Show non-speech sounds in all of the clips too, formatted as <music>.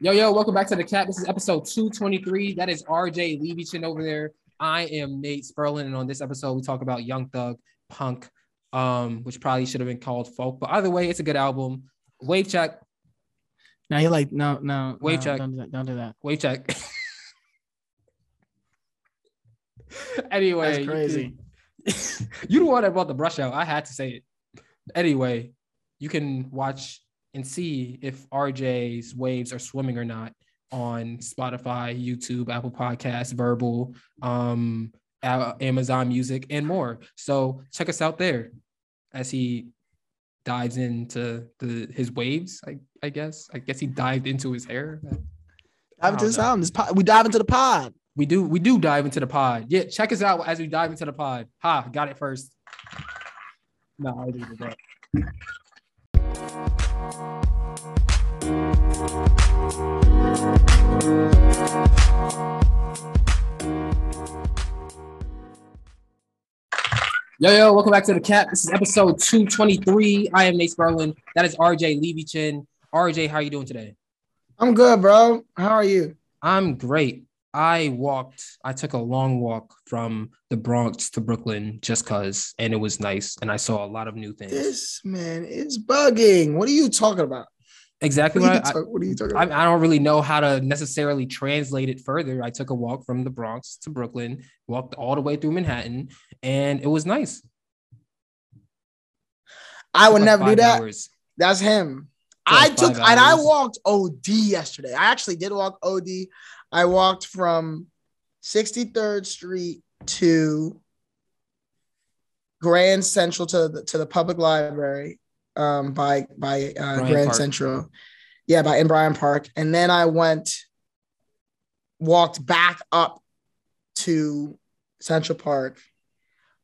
Yo, yo, welcome back to the cap. This is episode 223. That is RJ Levichin over there. I am Nate Sperlin, and on this episode, we talk about Young Thug, Punk, um, which probably should have been called folk, but either way, it's a good album. Wave check, Now you're like no no Wait, no, check. Don't do that. Don't do that. wave check. <laughs> anyway, That's you crazy. can- <laughs> You the one that brought the brush out. I had to say it. Anyway, you can watch and see if RJ's waves are swimming or not on Spotify, YouTube, Apple Podcasts, Verbal, um, Amazon Music, and more. So check us out there as he dives into the his waves. I, I guess. I guess he dived into his hair. Dive into the sound. This pod, we dive into the pod. We do we do dive into the pod. Yeah, check us out as we dive into the pod. Ha, got it first. No, I didn't do that. Yo, yo, welcome back to the cap. This is episode 223. I am Nate Sperlin. That is RJ Levichin. RJ, how are you doing today? I'm good, bro. How are you? I'm great. I walked, I took a long walk from the Bronx to Brooklyn just cause, and it was nice. And I saw a lot of new things. This man is bugging. What are you talking about? Exactly What are what you, I, talk- what are you talking about? I don't really know how to necessarily translate it further. I took a walk from the Bronx to Brooklyn, walked all the way through Manhattan, and it was nice. I would Like never do that. hours. That's him. Like I took five and I walked OD yesterday. I actually did walk OD. I walked from 63rd Street to Grand Central to the to the public library um by by uh, Grand Park. Central. Yeah, by in Bryant Park. And then I went walked back up to Central Park,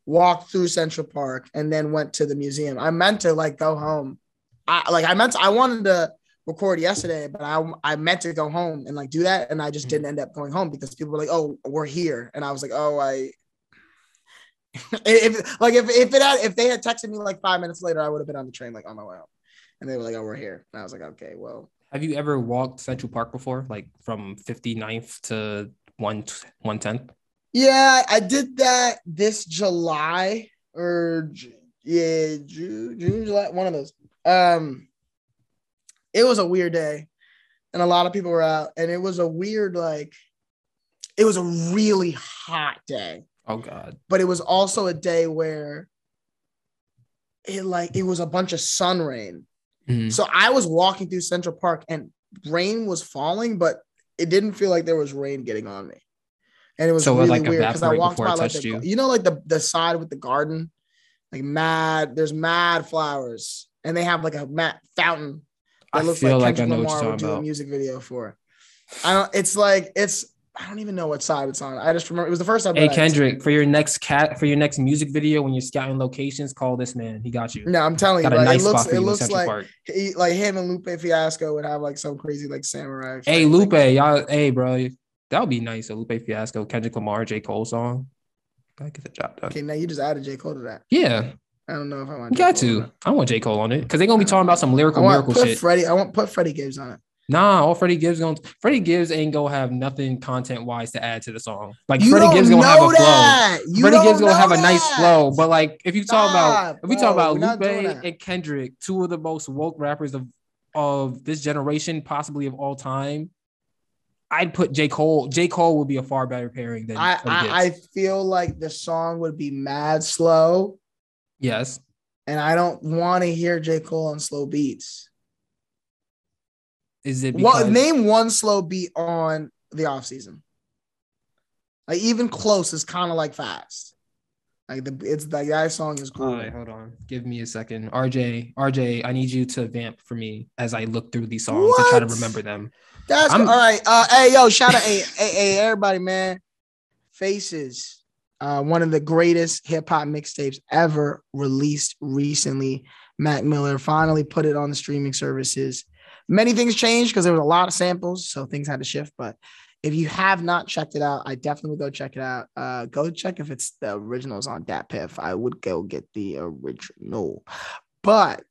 walked through Central Park, and then went to the museum. I meant to like go home. I like I meant to, I wanted to record yesterday, but I I meant to go home and like do that, and I just Mhm. didn't end up going home because people were like, "Oh, we're here," and I was like, "Oh, I." <laughs> if like if if it had if they had texted me like five minutes later, I would have been on the train like on my way home, and they were like, "Oh, we're here," and I was like, "Okay, well." Have you ever walked Central Park before, like from 59th to 1 110th? Yeah, I did that this July or yeah, June, June, July, one of those. Um, it was a weird day, and a lot of people were out, and it was a weird like, it was a really hot day, Oh God. but it was also a day where it like it was a bunch of sun rain. Mhm. So I was walking through Central Park, and rain was falling, but it didn't feel like there was rain getting on me. And it was So really like, weird because I walked by like the, you? you know, like the, the side with the garden, like mad, there's mad flowers, and they have like a mad fountain that I looks feel like like I Kendrick know what Lamar you're would do a about. music video for. I don't, it's like, it's, I don't even know what side it's on. I just remember it was the first time. Hey Kendrick, for your next cat for your next music video when you're scouting locations, call this man. He got you. No, I'm telling you, got a like, nice it looks, it looks like he, like him and Lupe Fiasco would have like some crazy like samurai. Hey Lupe, y'all. Hey bro, that would be nice. A Lupe Fiasco, Kendrick Lamar, J Cole song. Gotta get the job done. Okay, now you just added J Cole to that. Yeah, I don't know if I want. you got to. I want J Cole on it because they're gonna be talking about some lyrical I want miracle put shit. Freddie. I want put Freddie Gibbs on it. Nah, all Freddie Gibbs going Freddie Gibbs ain't gonna have nothing content wise to add to the song. Like You Freddie Gibbs gonna have a flow. that. You Freddie Gibbs gonna have a nice flow, but like if you talk about if we talk bro. about We're not doing Lupe and Kendrick, two of the most woke rappers of of this generation, possibly of all time, I'd put J Cole. J Cole would be a far better pairing than I, I I feel like the song would be mad slow, yes, and I don't want to hear J Cole on slow beats. Is it because What name one slow beat on the off season? Like even close is kind of like fast. Like the it's like that song is cool. All right, hold on. Give me a second. RJ, RJ, I need you to vamp for me as I look through these songs to try to remember them. That's all right. Uh, hey, yo, shout out, hey, hey, hey, everybody, man. Faces, uh, one of the greatest hip hop mixtapes ever released recently. Mac Miller finally put it on the streaming services. Many things changed because there was a lot of samples, so things had to shift. But if you have not checked it out, I definitely would go check it out. Uh, go check if it's the originals on DatPiff. I would go get the original. But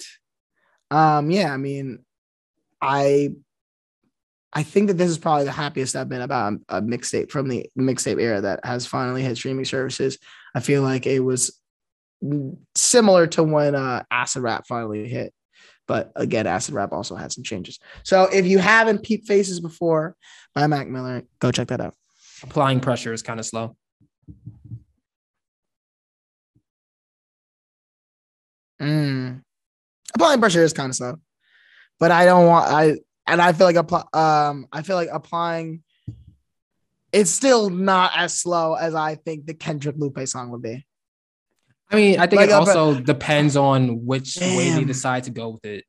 um, yeah, I mean, I I think that this is probably the happiest I've been about a mixtape from the mixtape era that has finally hit streaming services. I feel like it was similar to when uh, Acid Rap finally hit. But again, Acid Rap also had some changes. So if you haven't peeped Faces before by Mac Miller, go check that out. Applying pressure is kind of slow. Mm. Applying pressure is kind of slow, but I don't want I and I feel like apply um I feel like applying it's still not as slow as I think the Kendrick Lupe song would be. I mean, I think Like, it uh, also depends on which way they decide to go with it.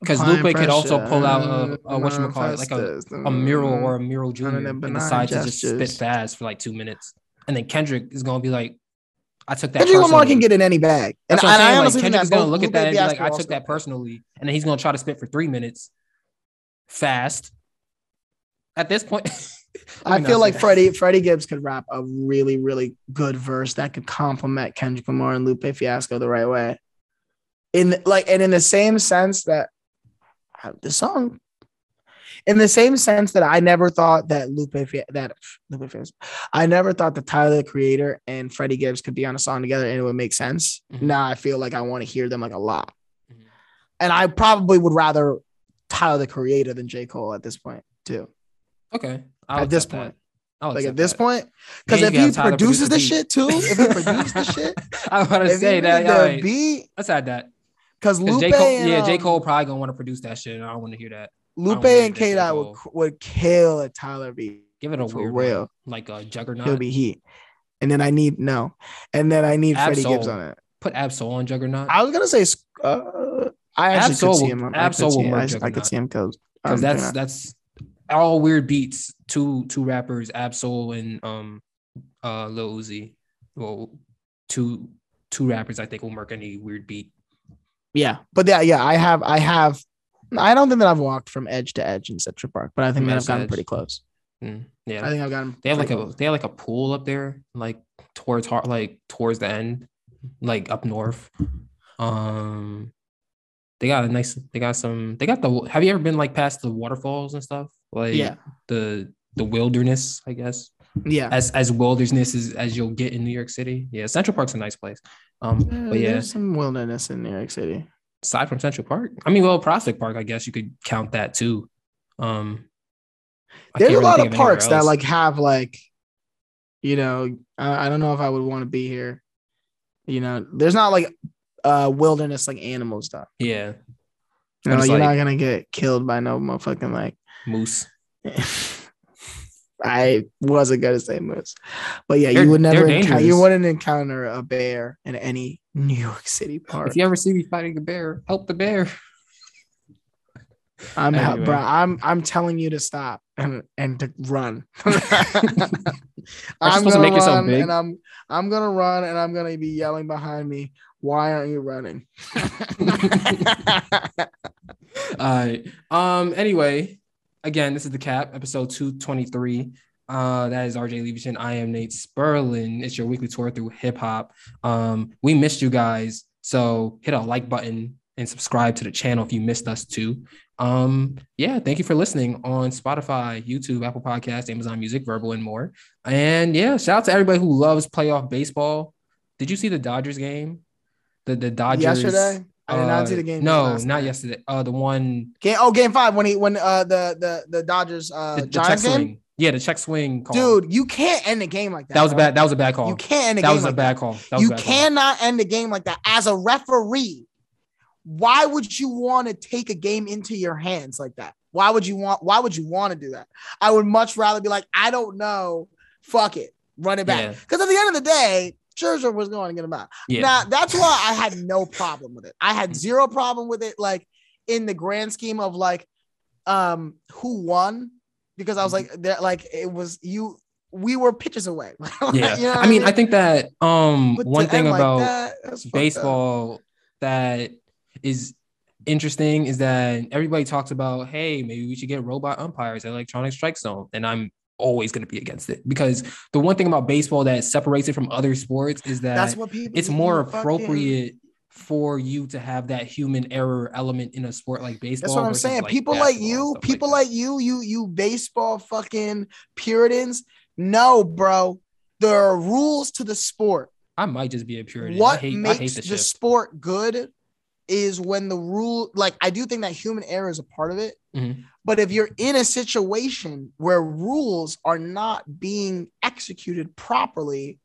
Because Lupe could also pull out a, a what you call it, like a, a mural or a mural junior and decide to just spit fast for like two minutes. And then Kendrick is gonna be like, I took that Kendrick Lamar can get in any bag. And, That's what I'm I. Like, honestly think Kendrick's gonna look at that and be like, I took that personally. And then he's gonna try to spit for three minutes fast. At this point, <laughs> I feel like that. Freddie Freddie Gibbs could rap a really really good verse that could complement Kendrick Lamar and Lupe Fiasco the right way. In like and in the same sense that the song, in the same sense that I never thought that Lupe that Lupe Fiasco, I never thought that Tyler the Creator and Freddie Gibbs could be on a song together and it would make sense. Mhm. Now I feel like I want to hear them like a lot, Mhm. and I probably would rather Tyler the Creator than J Cole at this point too. Okay. At this point. I'll like at this that. point. Because if he have Tyler produce produces the the shit too, if he produces the shit, <laughs> I about to say that. the right. beat, Let's add that. Because Lupe, J. Cole, and, yeah, J. um, Cole probably gonna want to produce that shit. and I don't want to hear that. Lupe and K. Dot would would kill a Tyler beat Give it a for real. one, like a juggernaut. He'll be heat, and then I need no, and then I need Freddie Gibbs on it. Put Ab-Soul on juggernaut I was gonna say, uh, I actually Ab-Soul could see him. on- I Ab-Soul could see, will I, I could see him because because that's that's all weird beats. Two two rappers, Ab-Soul and um uh Lil Uzi. Well, two two rappers I think will mark any weird beat. yeah, but yeah, yeah, I have, I have. I don't think that I've walked from edge to edge in Central Park, but I think From that I've gotten edge. pretty close. Mm, yeah, I think I've gotten. they have like pretty a they have like a pool up there, like towards like towards the end, like up north. Um, they got a nice. They got some. They got the. Have you ever been like past the waterfalls and stuff? Like yeah, the the wilderness, I guess. yeah. as as wilderness as, as you'll get in New York City. Yeah, Central Park's a nice place. Um, but yeah, there's some wilderness in New York City. aside from Central Park, I mean, well, Prospect Park, I guess you could count that too. Um, I There's a really lot of parks that like have like, you know, I, I don't know if I would want to be here. You know, there's not like uh wilderness like animal stuff. yeah, You know, you're not gonna get killed by no motherfucking like. Moose. <laughs> I wasn't gonna say moose, but yeah, They're- you would never. they're Encounter, you wouldn't encounter a bear in any New York City park. If you ever see me fighting a bear, help the bear. I'm Anyway. bro. I'm I'm telling you to stop and and to run. <laughs> I'm supposed to gonna make yourself run big? and I'm I'm gonna run and I'm gonna be yelling behind me. Why aren't you running? <laughs> All right. Um. Anyway, again, this is the cap episode two twenty three. Uh, that is RJ Leavington. I am Nate Sperlin. It's your weekly tour through hip hop. Um, we missed you guys, so hit a like button and subscribe to the channel if you missed us too. Um, yeah, thank you for listening on Spotify, YouTube, Apple Podcasts, Amazon Music, Verbal, and more. And yeah, shout out to everybody who loves playoff baseball. Did you see the Dodgers game? The the Dodgers Yesterday, I did not see uh, the game. No, not night. yesterday. Uh, the one Game, oh, game five when he when uh the the the Dodgers uh the, the Giants game. swing. Yeah, the check swing call. Dude, you can't end a game like that. that was a bro. bad. That was a bad call. You can't end a that game was like a bad that. call. That was You a bad call. cannot end a game like that as a referee. Why would you want to take a game into your hands like that? Why would you want? Why would you want to do that? I would much rather be like, I don't know, fuck it, run it back. Yeah. Because at the end of the day, Scherzer was going to get him out. Yeah. Now that's why I had no <laughs> problem with it. I had zero problem with it, like in the grand scheme of like, um, who won? Because I was like, that like it was you. We were pitches away. <laughs> yeah. You know I mean, I think that um But one thing end like about that, baseball that is interesting is that everybody talks about, hey, maybe we should get robot umpires at electronic strike zone, and I'm always going to be against it because the one thing about baseball that separates it from other sports is that That's what people. it's more fucking- appropriate for you to have that human error element in a sport like baseball. That's what I'm saying. people like you, people that. like, you, you, you baseball fucking Puritans. No, bro. There are rules to the sport. I might just be a purity. I what hate, I makes hate the, the, sport good is when the rule like i do think that human error is a part of it Mhm. But if you're in a situation where rules are not being executed properly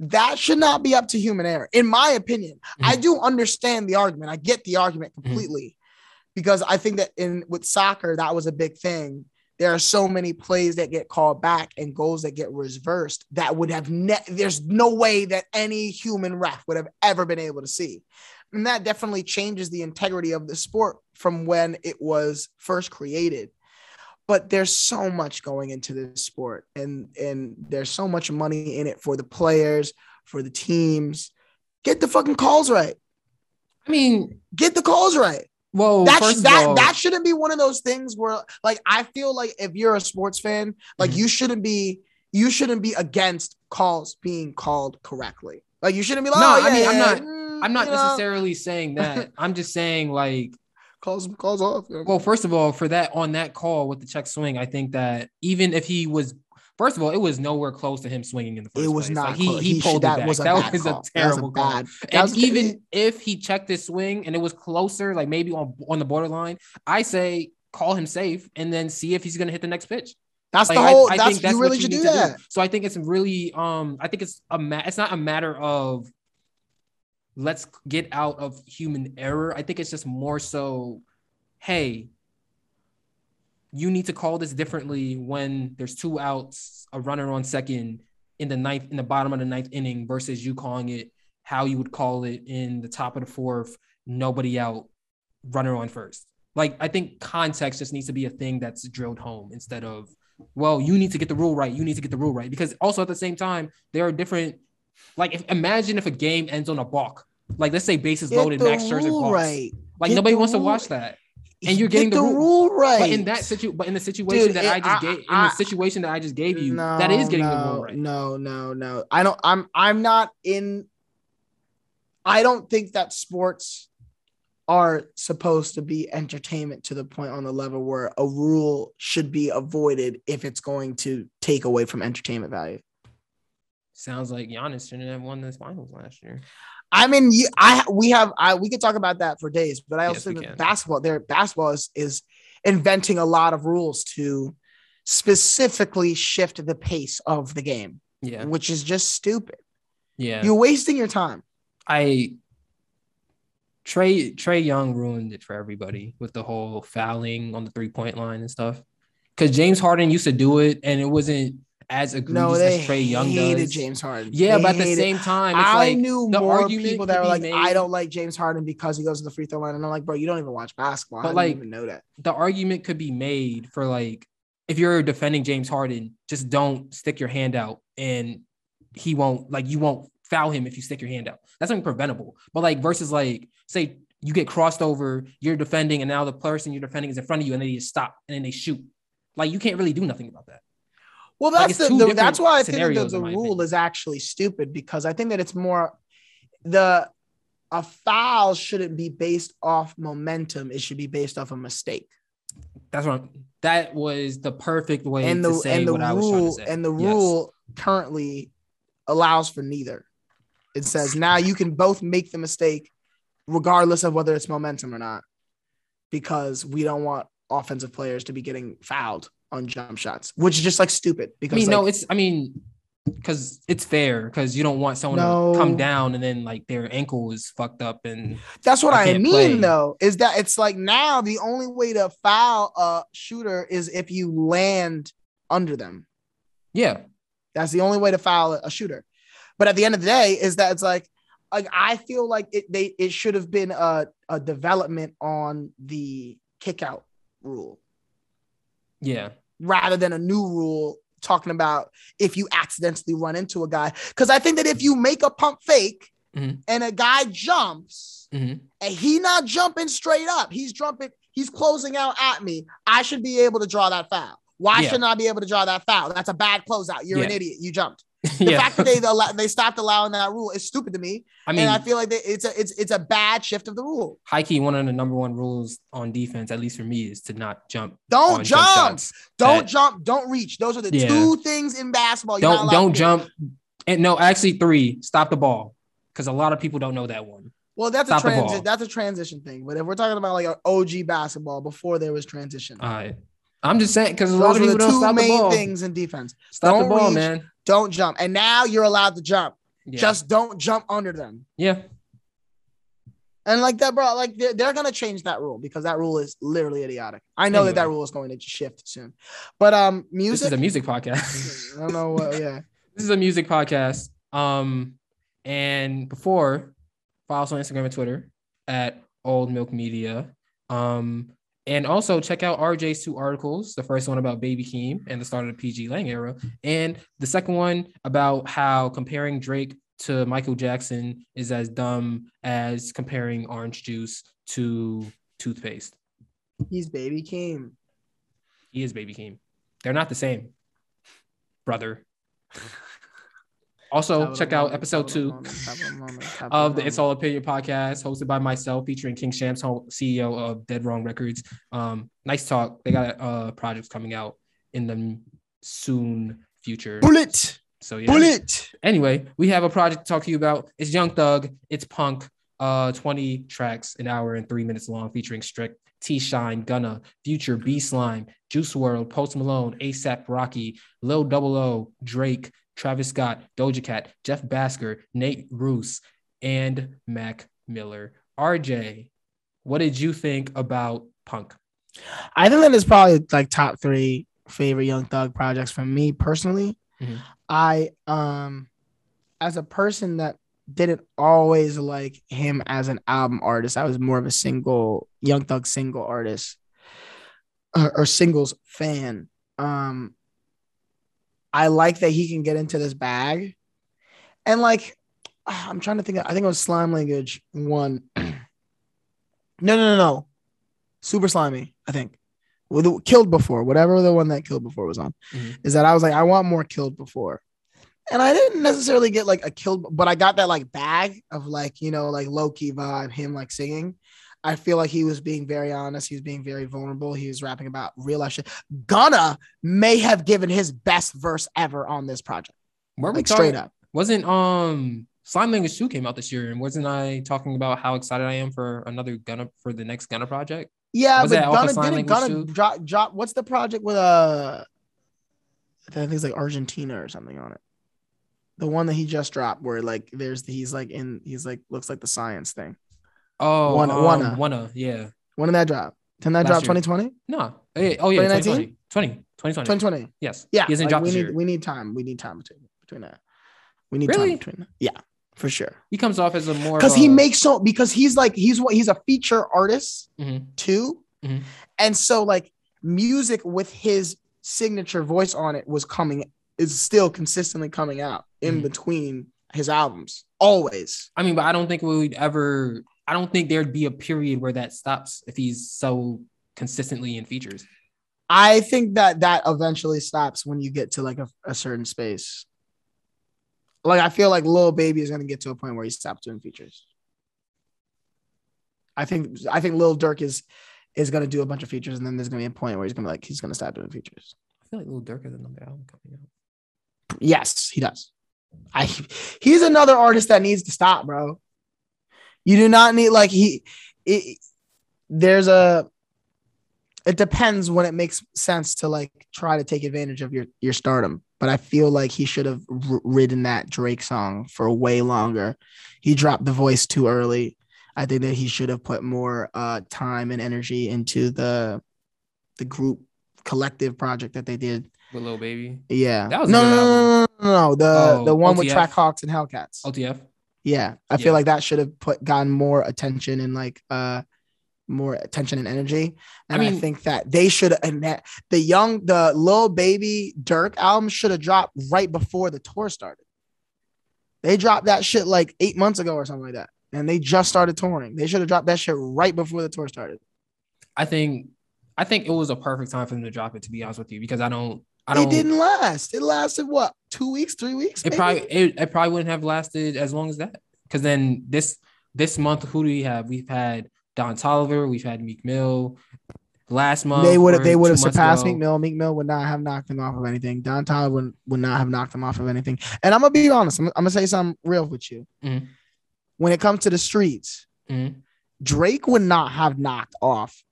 that should not be up to human error in my opinion i Mhm. do understand the argument i get the argument Mm-hmm. completely because i think that in with soccer that was a big thing there are so many plays that get called back and goals that get reversed that would have ne- there's no way that any human ref would have ever been able to see and that definitely changes the integrity of the sport from when it was first created. But there's so much going into this sport and and there's so much money in it for the players for the teams. Get the fucking calls right. I mean, get the calls right. Whoa, that, sh- that, all, that shouldn't be one of those things where like i feel like if you're a sports fan like Mhm. you shouldn't be you shouldn't be against calls being called correctly. Like you shouldn't be like No, oh, I mean, yeah, I'm yeah, not- mm, I'm not you know, necessarily saying that. <laughs> I'm just saying like calls calls off yeah. Well, first of all, for that on that call with the check swing, I think that even if he was, first of all, it was nowhere close to him swinging in the first it was place. not Like, he close. he should- pulled it that back. was a that was call. a That was terrible call. bad that And was- even if he checked his swing and it was closer, like maybe on on the borderline, I say call him safe and then see if he's gonna hit the next pitch. that's Like, the whole I, that's think that's you what really you should do to that So I think it's really um I think it's a ma- it's not a matter of let's get out of human error. I think it's just more so, hey, you need to call this differently when there's two outs, a runner on second in the ninth in the bottom of the ninth inning versus you calling it how you would call it in the top of the fourth, nobody out, runner on first. Like I think context just needs to be a thing that's drilled home instead of well, you need to get the rule right. You need to get the rule right because also at the same time there are different. Like if imagine if a game ends on a balk. Like let's say bases Get loaded, Max Scherzer balks. right Like Get nobody wants to watch that. <laughs> And you're getting Get the the rule- rule right But in that situ, but in the situation Dude, that it- I just I- gave, in the situation that I just gave you, no, that is getting no, the rule right. No, no, no. I don't. I'm. I'm not in. I don't think that sports are supposed to be entertainment to the point on the level where a rule should be avoided if it's going to take away from entertainment value. Sounds like Giannis shouldn't have won the finals last year. I mean, you, I we have I we could talk about that for days, but I also we think that basketball there basketball is is inventing a lot of rules to specifically shift the pace of the game, Yeah, which is just stupid. yeah. You're wasting your time. I Trae Trae Young ruined it for everybody with the whole fouling on the three point line and stuff. Because James Harden used to do it, and it wasn't as egregious No, as Trae Young hated does. James Harden. Yeah, They but at the same time, it's I like knew the more argument people that were like, made- I don't like James Harden because he goes to the free throw line. And I'm like, bro, you don't even watch basketball. But, I like, even know that. the argument could be made for like if you're defending James Harden, just don't stick your hand out and he won't like you won't foul him if you stick your hand out. That's something preventable. But like versus like say you get crossed over, you're defending, and now the person you're defending is in front of you, and then they just stop and then they shoot. Like you can't really do nothing about that. Well, that's it's the, the- that's why I think that the, rule opinion. is actually stupid because I think that it's more the a foul shouldn't be based off momentum. It should be based off a mistake. That's what I'm, that was the perfect way and to the say and the what I was trying to say. and the Yes. rule currently allows for neither. It says now you can both make the mistake regardless of whether it's momentum or not because we don't want offensive players to be getting fouled on jump shots, which is just like stupid Because I mean, like, no, it's I mean, because it's fair because you don't want someone No. to come down and then like their ankle is fucked up and That's what I I, mean, play. though, is that it's like now the only way to foul a shooter is if you land under them. yeah, That's the only way to foul a shooter. But at the end of the day, is that it's like, like I feel like it they it should have been a, a development on the kick out rule yeah, rather than a new rule talking about if you accidentally run into a guy. Because I think that if you make a pump fake Mhm. and a guy jumps, Mhm. and he not jumping straight up. He's jumping, he's closing out at me. I should be able to draw that foul. Why Yeah. shouldn't I be able to draw that foul? That's a bad closeout. You're an idiot. You jumped. <laughs> The yeah. fact that they allow, they stopped allowing that rule is stupid to me, I mean, and I feel like they, it's a it's it's a bad shift of the rule. high key, one of the number one rules on defense, at least for me, is to not jump. Don't on jump, don't That- jump, don't reach. Those are the Yeah. two things in basketball. you're Don't don't jump. And no, actually, three. Stop the ball, because a lot of people don't know that one. Well, that's Stop a the ball. transi- that's a transition thing. But if we're talking about like an OG basketball before there was transition, All right. I'm just saying because a lot of people the don't two stop the main ball. things in defense. Stop Don't the ball, reach. man. Don't jump, and now you're allowed to jump. Yeah. Just don't jump under them. yeah. And like that, bro, like they're, they're gonna change that rule because that rule is literally idiotic. I know that that rule is going to shift soon. But um, This music. is a music podcast. <laughs> I don't know what. Yeah, <laughs> this is a music podcast. Um, and before, follow us on Instagram and Twitter at Old Milk Media. Um, and also check out RJ's two articles. The first one about Baby Keem and the start of the PG Lang era, and the second one about how comparing Drake to Michael Jackson is as dumb as comparing orange juice to toothpaste. he's baby Keem. He is Baby Keem. They're not the same, brother. <laughs> Also, Top check out episode top two moment, of the moment, top of the moment. It's All Opinion podcast, hosted by myself, featuring King Shams, CEO of Dead Wrong Records. Um, nice talk. They got uh projects coming out in the soon future. Bullet, So yeah. bullet. Anyway, we have a project to talk to you about. It's Young Thug. It's Punk. Uh, 20 tracks, an hour and three minutes long, featuring Strick, T Shine, Gunna, Future, B Slime, Juice WRLD, Post Malone, ASAP Rocky, Lil Double O, Drake, Travis Scott, Doja Cat, Jeff Bhasker, Nate Ruess, and Mac Miller. RJ, what did you think about Punk? I think that is probably like top three favorite Young Thug projects for me personally. Mhm. I um as a person that didn't always like him as an album artist, I was more of a single Young Thug single artist or, or singles fan. Um I like that he can get into this bag. And like <sighs> I'm trying to think, I think it was Slime Language one. <clears throat> no, no, no, no. Super Slimey, I think. With the, killed before, whatever the one that killed before was on, Mhm. is that I was like, I want more killed before. And I didn't necessarily get like a killed, but I got that like bag of like, you know, like low key vibe, him like singing. I feel like he was being very honest. He was being very vulnerable. He was rapping about real life shit. Gunna may have given his best verse ever on this project, Were we straight talking- up. Wasn't um Slime Language 2 came out this year, and wasn't I talking about how excited I am for another Gunna for the next Gunna project? Yeah, Was but that off of Gunna didn't Gunna drop drop. What's the project with uh? I think it's like Argentina or something on it. The one that he just dropped, where like there's he's like in he's like looks like the science thing. Oh, Wunna- um, Wunna. Wunna, yeah. When did that drop? Didn't that Last drop year. 2020? No. Oh yeah, 2019? 2020. 2020. 2020. 2020. Yes. Yeah, He hasn't like, dropped we need year. we need time. We need time between between that. We need Really? time between that. Yeah, for sure. He comes off as a more Because he a- makes so because he's like he's what he's a feature artist Mhm. too, Mhm. and so like music with his signature voice on it was coming is still consistently coming out in Mhm. between his albums always. I mean, but I don't think we'd ever. I don't think there'd be a period where that stops if he's so consistently in features. I think that that eventually stops when you get to like a, a certain space. Like I feel like Lil Baby is gonna get to a point where he stops doing features. I think I think Lil Durk is is gonna do a bunch of features, and then there's gonna be a point where he's gonna be like he's gonna stop doing features. I feel like Lil Durk has another album coming out. Yes, he does. I he's another artist that needs to stop, bro. You do not need like he it, there's a it depends when it makes sense to like try to take advantage of your your stardom. But I feel like he should have r- ridden that Drake song for way longer. He dropped the voice too early. I think that he should have put more uh time and energy into the the group collective project that they did Lil Baby. yeah. That was no, no, no, no, no, no, The Oh, the one with Track Hawks and Hellcats. OTF. Yeah, I Yeah. feel like that should have put gotten more attention and like uh more attention and energy. And I, mean- think that they should and that the young the little Baby Durk album should have dropped right before the tour started. They dropped that shit like eight months ago or something like that, and they just started touring. They should have dropped that shit right before the tour started. I think I think it was a perfect time for them to drop it. To be honest with you, because I don't I it don't. didn't last. It lasted what? Two weeks, three weeks? It maybe? probably it, it probably wouldn't have lasted as long as that. Because then this this month, who do we have? We've had Don Toliver, we've had Meek Mill. Last month, they would have they would have surpassed ago- Meek Mill. Meek Mill would not have knocked him off of anything. Don Toliver would, would not have knocked him off of anything. And I'm gonna be honest. I'm, I'm gonna say something real with you. Mhm. When it comes to the streets, Mhm. Drake would not have knocked off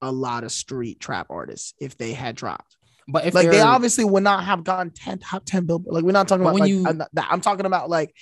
a lot of street trap artists if they had dropped. But if like they obviously would not have gotten 10 top 10 billboard. Like we're not talking about when like you- I'm, not- that. I'm talking about like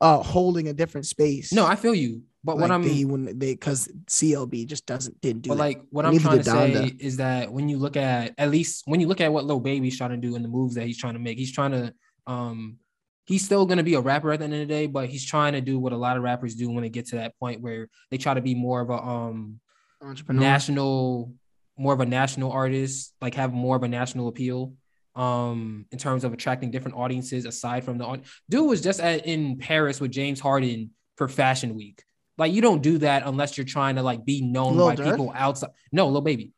uh holding a different space. no, I feel you. But like what I'm they wouldn't they because CLB just doesn't didn't do But that. like what I'm neither trying to did say is that when you look at at least when you look at what Lil Baby's trying to do and the moves that he's trying to make, he's trying to um he's still gonna be a rapper at the end of the day, but he's trying to do what a lot of rappers do when they get to that point where they try to be more of a um entrepreneur. national, more of a national artist, like have more of a national appeal. Um, in terms of attracting different audiences aside from the dude was just at, in Paris with James Harden for Fashion Week. Like you don't do that unless you're trying to like be known Lil by people outside. No, little baby.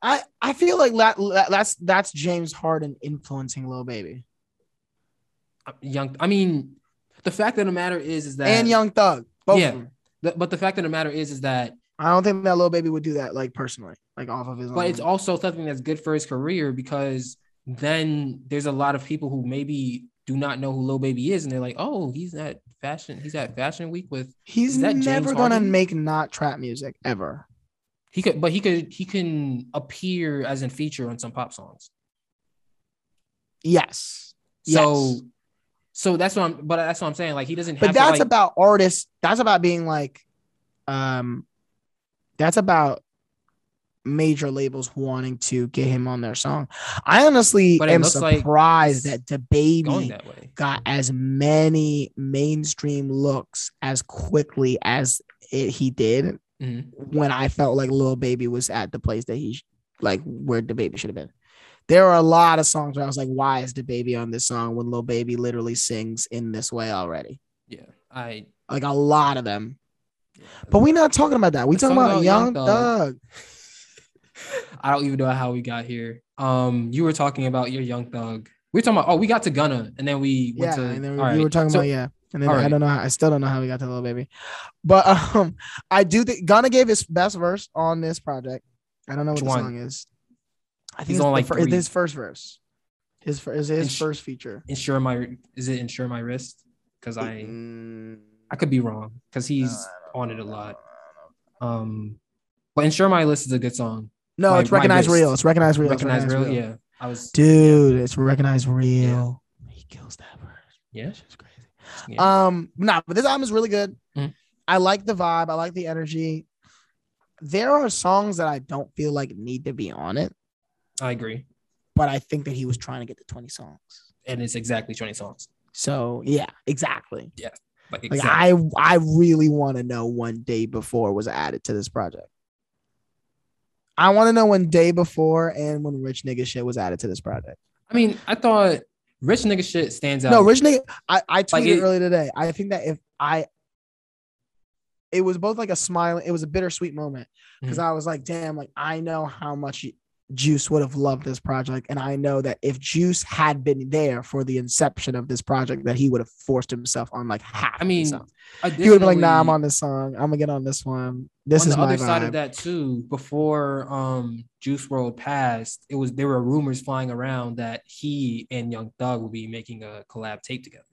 I I feel like that, that's that's James Harden influencing little Baby Uh, Young. I mean, the fact of the matter is, is that and Young Thug. Both Yeah. of them. the- but the fact of the matter is, is that I don't think that little Baby would do that like personally, like off of his. but own. it's also something that's good for his career because then there's a lot of people who maybe do not know who Lil Baby is, and they're like, oh, he's at fashion, he's at Fashion Week with he's that never gonna Harden? make not trap music ever. he could, but he could he can appear as in feature on some pop songs. Yes, So, Yes. so that's what I'm. But that's what I'm saying. Like he doesn't have. but to, that's like, about artists. That's about being like, um, that's about major labels wanting to get him on their song. I honestly am looks like surprised that DaBaby that got as many mainstream looks as quickly as it, he did Mhm. when I felt like Lil Baby was at the place that he like where DaBaby should have been. There are a lot of songs where I was like, why is DaBaby on this song when Lil Baby literally sings in this way already? Yeah, I. Like a lot of them. But we're not talking about that. We Let's talking about, about Young Young Thug. Thug. <laughs> I don't even know how we got here. Um, you were talking about your Young Thug. We were talking about. Oh, we got to Gunna, and then we went Yeah, to. and then all we right. were talking So- about yeah. And then I right. don't know. How, I still don't know how we got to Little Baby, but <laughs> um, I do think Gunna gave his best verse on this project. I don't know what Which the one? song is. I think He's it's on, like, fir- his first verse. His is his Ins- first feature. Insure my. Is it insure my wrist? Because I Mm, I could be wrong because he's no, on it a lot. Um, but insure my wrist is a good song. No, My- it's recognized real. It's recognized real. It's recognized real, real. yeah. I was Dude, it's recognized real. He kills that verse. Yeah. Shit's crazy. Yeah. Um, nah, but this album is really good. Mhm. I like the vibe. I like the energy. There are songs that I don't feel like need to be on it, I agree, but I think that he was trying to get to 20 songs. and it's exactly twenty songs. So yeah, exactly. Yeah. Like exactly. I I really want to know one day before was added to this project. I want to know when day before and when rich nigga shit was added to this project. I mean, I thought rich nigga shit stands out. No, rich nigga. I, I tweeted Like it- earlier today. I think that if I, it was both like a smile. It was a bittersweet moment because Mm-hmm. I was like, damn, like I know how much Juice would have loved this project, and I know that if Juice had been there for the inception of this project, that he would have forced himself on like half. I mean, he would been like, nah, I'm on this song. I'm gonna get on this one. This on is the my other vibe. side of that too. Before um Juice WRLD passed, it was there were rumors flying around that he and Young Thug would be making a collab tape together.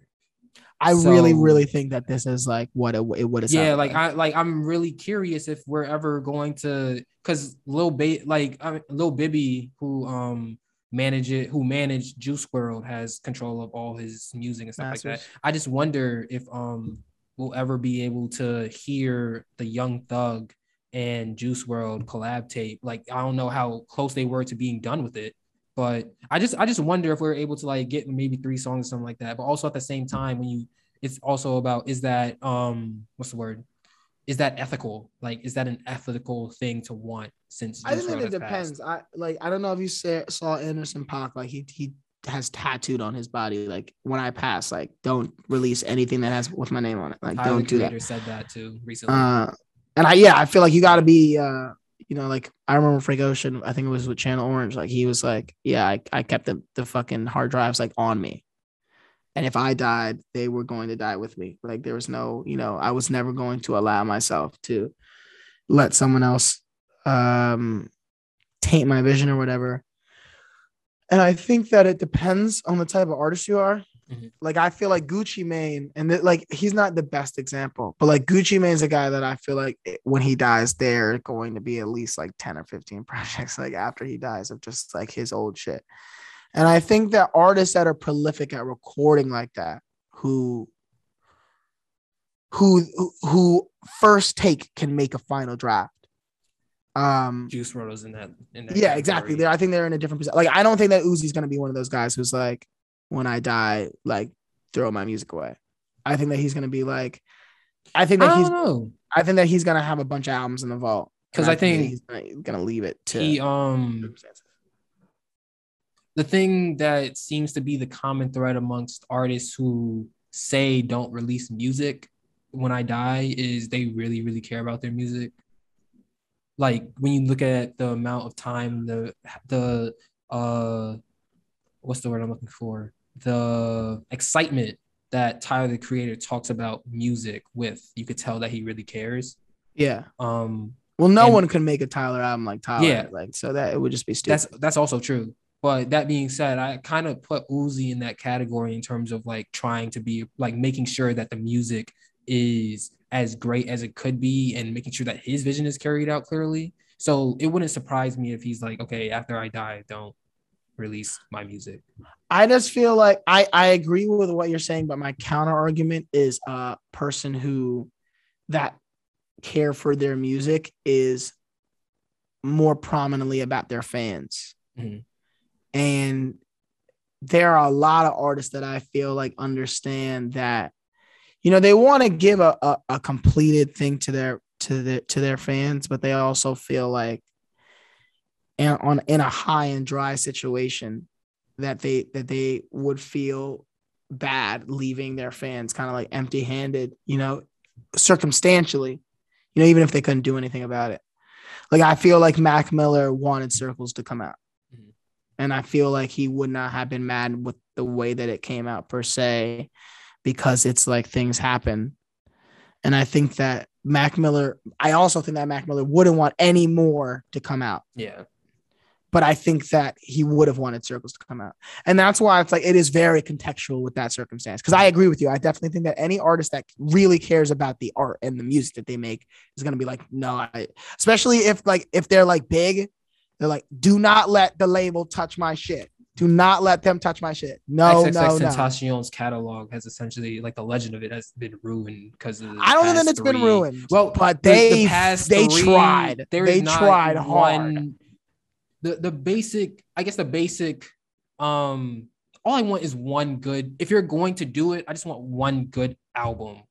I really, so- really think that this is like what it, it would have. yeah like i like i'm really curious if we're ever going to because lil ba like I mean, lil bibby who um manage it who managed juice WRLD has control of all his music and stuff like that. I just wonder if um we'll ever be able to hear the young thug and juice WRLD collab tape. Like i don't know how close they were to being done with it but i just i just wonder if we're able to like get maybe three songs or something like that but also at the same time when you it's also about is that um what's the word is that ethical like is that an ethical thing to want since I think it has passed? depends. I like. I don't know if you saw Anderson .Paak. Like he he has tattooed on his body. Like when I pass, like don't release anything that has with my name on it. Like Tyler, don't do that. said that too recently Uh, and I yeah, I feel like you got to be uh you know, like I remember Frank Ocean, I think it was with Channel Orange, like he was like, Yeah, I, I kept the, the fucking hard drives like on me. And if I died, they were going to die with me. Like there was no, you know, I was never going to allow myself to let someone else um taint my vision or whatever. And I think that it depends on the type of artist you are. Mhm. Like I feel like Gucci Mane, and like he's not the best example, but like Gucci Mane's a guy that I feel like it- when he dies, there going to be at least like 10 or 15 <laughs> projects like after he dies of just like his old shit. And I think that artists that are prolific at recording like that, who who who- first take can make a final draft. Um Juice WRLD's in that. In that yeah, exactly. category. They're, I think they're in a different position. Like, I don't think that Uzi's gonna be one of those guys who's like, when I die, like throw my music away. I think that he's gonna be like, I think I that don't he's, know I think that he's gonna have a bunch of albums in the vault. because And I think he's gonna, he's gonna leave it to he um the thing that seems to be the common thread amongst artists who say don't release music when I die is they really, really care about their music. Like when you look at the amount of time, the the uh what's the word I'm looking for? The excitement that Tyler the creator talks about music with, you could tell that he really cares. Yeah. Um Well, no And- one can make a Tyler album like Tyler. Yeah. Like, so that it would just be stupid. that's that's also true. But that being said, I kind of put Uzi in that category in terms of like trying to be like making sure that the music is as great as it could be and making sure that his vision is carried out clearly. So it wouldn't surprise me if he's like, okay, after I die, don't release my music. I just feel like I I agree with what you're saying, but my counter argument is a person who that care for their music is more prominently about their fans. Mhm. And there are a lot of artists that I feel like understand that, you know, they want to give a, a, a completed thing to their to their to their fans, but they also feel like in, on in a high and dry situation that they that they would feel bad leaving their fans kind of like empty handed, you know, circumstantially, you know, even if they couldn't do anything about it. Like I feel like Mac Miller wanted Circles to come out. Mhm. And I feel like he would not have been mad with the way that it came out per se, because it's like things happen. And I think that Mac Miller, I also think that Mac Miller wouldn't want any more to come out Yeah. But I think that he would have wanted circles to come out. And that's why it's like it is very contextual with that circumstance. Because I agree with you. I definitely think that any artist that really cares about the art and the music that they make is gonna be like, no, I especially if like if they're like big, they're like, do not let the label touch my shit. Do not let them touch my shit. No, XXX no, no. Tentacion's catalog has essentially like the legend of it has been ruined because of the I don't think it's been ruined. Well, but the- the they they three, tried. They tried hard. one- The the basic, I guess the basic, um, all I want is one good. If you're going to do it, I just want one good album,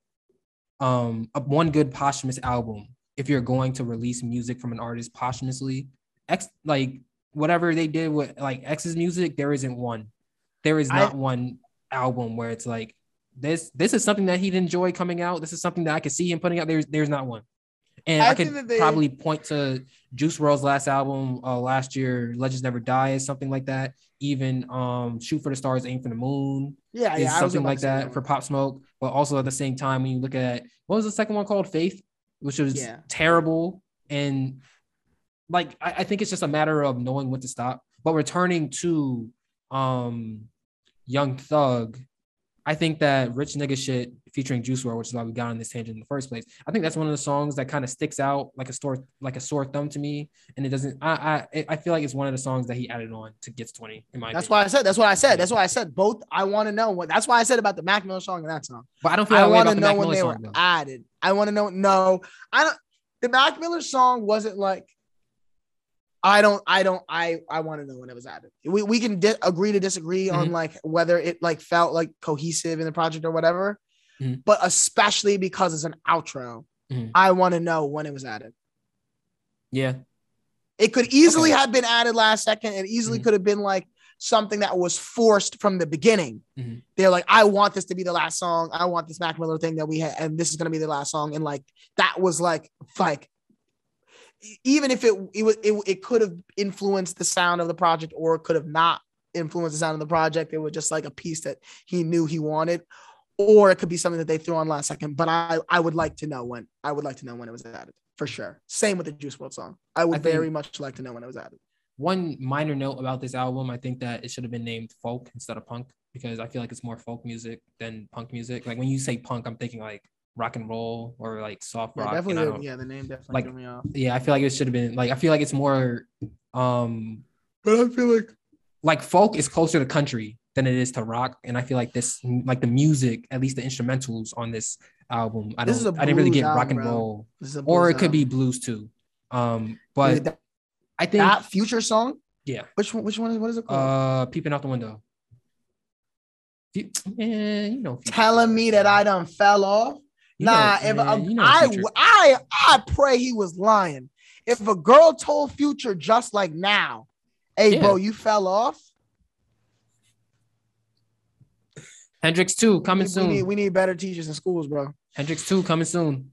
um, one good posthumous album. If you're going to release music from an artist posthumously, X like whatever they did with like X's music, there isn't one. There is I- not one album where it's like this. This is something that he'd enjoy coming out. This is something that I could see him putting out. There's there's not one. And I I, could they- probably point to Juice WRLD's last album uh, last year, Legends Never Die, is something like that. Even um, Shoot for the Stars, Aim for the Moon Yeah, is yeah, something like say that for Pop Smoke. But also at the same time, when you look at what was the second one called, Faith, which was Yeah. terrible, and like I, I think it's just a matter of knowing when to stop. But returning to um, Young Thug, I think that Rich Nigga shit featuring Juice WRLD, which is why we got on this tangent in the first place. I think that's one of the songs that kind of sticks out like a sore like a sore thumb to me, and it doesn't. I I I feel like it's one of the songs that he added on to Gets Twenty in my. That's opinion. why I said. That's what I said. That's why I said both. I want to know what. That's why I said about the Mac Miller song and that song. But I don't feel I want to know when they song were though. added. I want to know. No, I don't. The Mac Miller song wasn't like. I don't. I don't. I. I want to know when it was added. We we can di- agree to disagree on Mhm. like whether it like felt like cohesive in the project or whatever. Mhm. But especially because it's an outro, Mhm. I want to know when it was added. Yeah, It could easily Okay. have been added last second. It easily Mhm. could have been like something that was forced from the beginning. Mhm. They're like, I want this to be the last song. I want this Mac Miller thing that we had, and this is gonna be the last song. And like that was like like even if it it was it, it could have influenced the sound of the project or it could have not influenced the sound of the project. It was just like a piece that he knew he wanted, or it could be something that they threw on last second. But I I would like to know when I would like to know when it was added for sure. Same with the Juice WRLD song. I would I very much like to know when it was added. One minor note about this album, I think that it should have been named folk instead of punk because I feel like it's more folk music than punk music. Like when you say punk, I'm thinking like rock and roll or like soft Yeah, rock. I definitely. Yeah, the name definitely like- threw me off. yeah, I feel like it should have been like I feel like it's more um But I feel like like folk is closer to country than it is to rock, and I feel like this like the music, at least the instrumentals on this album, I This don't a I didn't really get rock and bro. roll, a or it could be blues too. Um, but that, I think that future song. yeah, Which one? Which one is? What is it called? uh, peeping out the window. You, man, you know, Future. Telling me that I done fell off. You know- nah, if man, I, you know I. I I pray he was lying. If a girl told Future just like now, hey Yeah. bro, you fell off. Hendrix two coming we, soon. We need, we need better teachers in schools, bro. Hendrix 2 coming soon.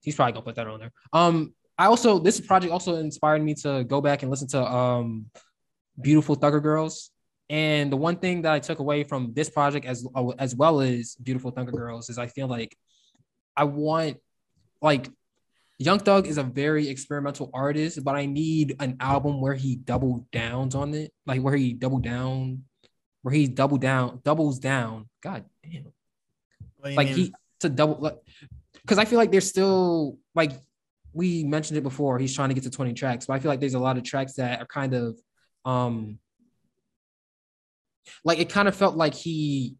He's probably gonna put that on there. Um, I also this project also inspired me to go back and listen to um Beautiful Thugger Girls. And the one thing that I took away from this project as as well as Beautiful Thugger Girls is I feel like I want like Young Thug is a very experimental artist, but I need an album where he double downs on it, like where he double down, where he double down, doubles down. God damn like he to double like because I feel like there's still like we mentioned it before he's trying to get to 20 tracks but I feel like there's a lot of tracks that are kind of um like it kind of felt like he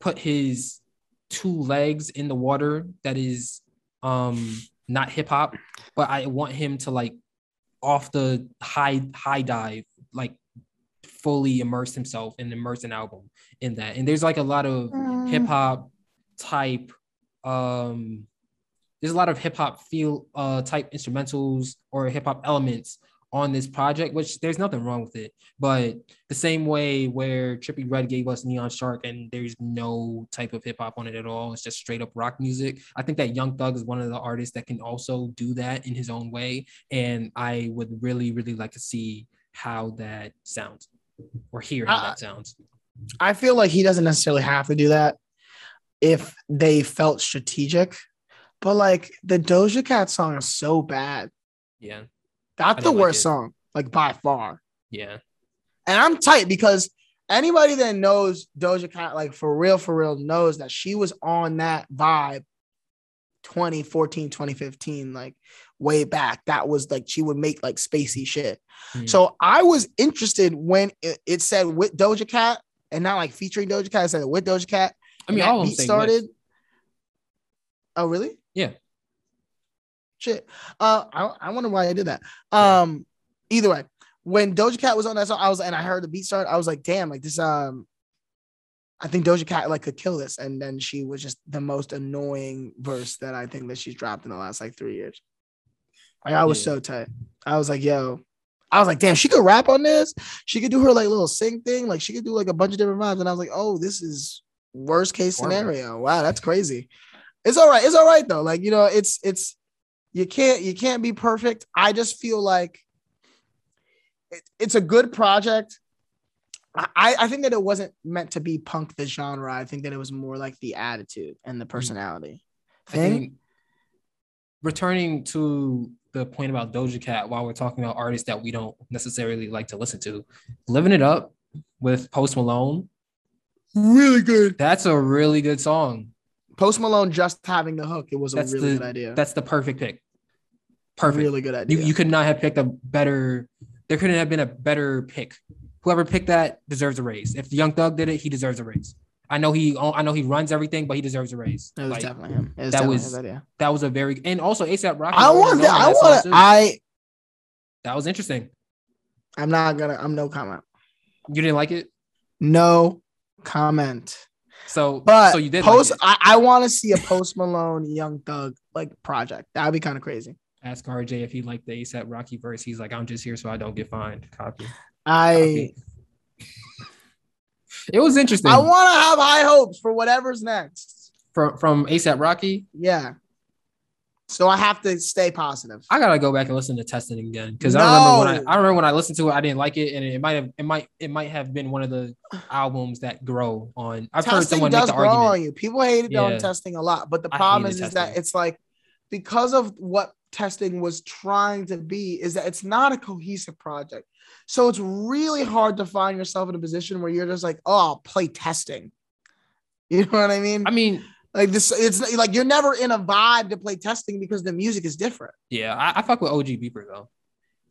put his two legs in the water that is um not hip hop but I want him to like off the high high dive like fully immerse himself and immerse an album in that. And there's like a lot of hip hop type um there's a lot of hip hop feel uh type instrumentals or hip hop elements on this project which there's nothing wrong with it. But the same way where Trippie Redd gave us Neon Shark and there's no type of hip hop on it at all it's just straight up rock music. I think that Young Thug is one of the artists that can also do that in his own way. And I would really really like to see how that sounds or hear how Uh, that sounds I feel like he doesn't necessarily have to do that if they felt strategic. But like the Doja Cat song is so bad. yeah That's the didn't like worst song, like by far. yeah And I'm tight because anybody that knows Doja Cat, like for real, for real, knows that she was on that vibe 2014, 2015, like way back. That was like she would make like spacey shit. Mhm. So I was interested when it, it said with Doja Cat and not like featuring Doja Cat, it said with Doja Cat. I mean all of them beat started. Oh, really? Yeah. Shit. Uh, I, I wonder why I did that. Um, either way, when Doja Cat was on that song, I was and I heard the beat start, I was like, damn, like this. Um, I think Doja Cat like could kill this, and then she was just the most annoying verse that I think that she's dropped in the last like three years. Like I was Yeah. so tight. I was like, yo. I was like, damn, she could rap on this. She could do her like little sing thing. Like she could do like a bunch of different vibes. And I was like, oh, this is worst case scenario. Wow, that's crazy. It's all right. It's all right though. Like, you know, it's it's you can't you can't be perfect. I just feel like it, it's a good project. I, I think that it wasn't meant to be punk the genre. I think that it was more like the attitude and the mm. personality. I thing. think returning to the point about Doja Cat while we're talking about artists that we don't necessarily like to listen to, living it up with Post Malone. Really good. That's a really good song. Post Malone just having the hook. It was That's a really the good idea. that's the perfect pick. Perfect. Really good idea. You you could not have picked a better. There couldn't have been a better pick. Whoever picked that deserves a raise. If Young Thug did it, he deserves a raise. I know he oh, I know he runs everything, but he deserves a raise. it was Like, definitely him. It was that definitely was- his idea. that was a very and also A$AP Rocky. I want. that I want. too. I. that was interesting. I'm not gonna. I'm no comment. You didn't like it, No comment. so But so you did post. like. I, I want to see a Post Malone Young Thug like project. That would be kind of crazy. Ask RJ if he liked the A$AP Rocky verse. He's like, I'm just here so I don't get fined. Copy. I. Copy. It was interesting I want to have high hopes for whatever's next. from from A$AP Rocky. Yeah. So I have to stay positive. I gotta go back and listen to testing again because I remember when I, I remember when I listened to it, I didn't like it, and it might have it might it might have been one of the albums that grow on. I've heard testing someone make does the grow on you. People hated on Yeah. testing a lot, but the problem is, is that it's like because of what testing was trying to be, is that it's not a cohesive project. So it's really hard to find yourself in a position where you're just like, oh, I'll play testing. <laughs> You know what I mean? I mean, like this, it's like you're never in a vibe to play testing because the music is different. yeah, I, I fuck with OG Beeper though.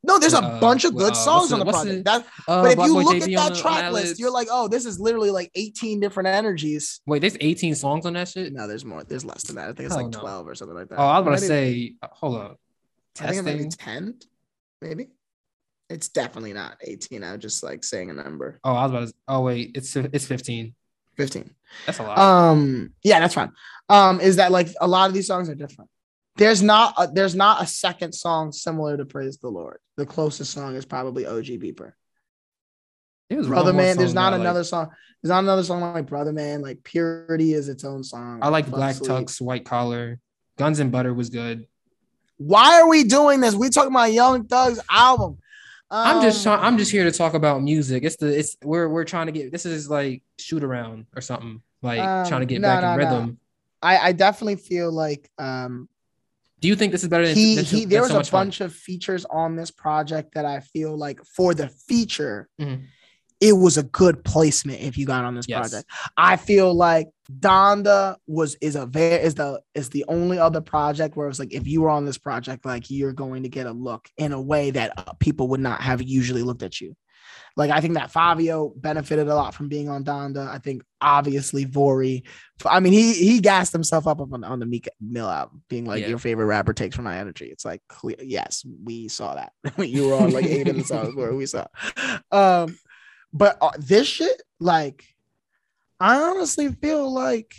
No, there's a Uh, bunch of good uh, songs on the the- project. the- That, Uh, but if Black you Boy look JB at that track list, you're like, oh, this is literally like 18 different energies. Wait, there's 18 songs on that shit. No, there's more. There's less than that. I think it's like no. 12 or something like that. Oh, I was about to say, uh, hold up, I think it might be testing. 10, maybe. It's definitely not 18. I'm just like saying a number. Oh, I was about to. Oh wait, it's it's 15. 15. That's a lot. Um, yeah, that's fine. Um, is that like a lot of these songs are different. There's not a, there's not a second song similar to Praise the Lord. The closest song is probably OG Beeper. It was Brother Man, there's not I like. another song. There's not another song like Brother Man. Like Purity is its own song. I like Black Sleep. Tux, White Collar, Guns and Butter was good. Why are we doing this? We talking about Young Thug's album. I'm just Um, trying. I'm just here to talk about music. It's the it's we're we're trying to get this is like shoot around or something like Um, trying to get no, back no, in no. rhythm. I, I definitely feel like um Do you think this is better than he than, he there was So a Much Fun? bunch of features on this project that I feel like for the feature, Mhm. it was a good placement if you got on this Yes. project. I feel like Donda was is a very is the is the only other project where it's like if you were on this project, like you're going to get a look in a way that uh, people would not have usually looked at you. Like I think that Fivio benefited a lot from being on Donda. I think obviously Vory. I mean, he he gassed himself up on, on the Meek Mill album, being like Yeah. your favorite rapper takes from my energy. It's like clear, yes, we saw that <laughs> you were on like eight of the songs where we saw. Um, but uh, this shit, like, I honestly feel like,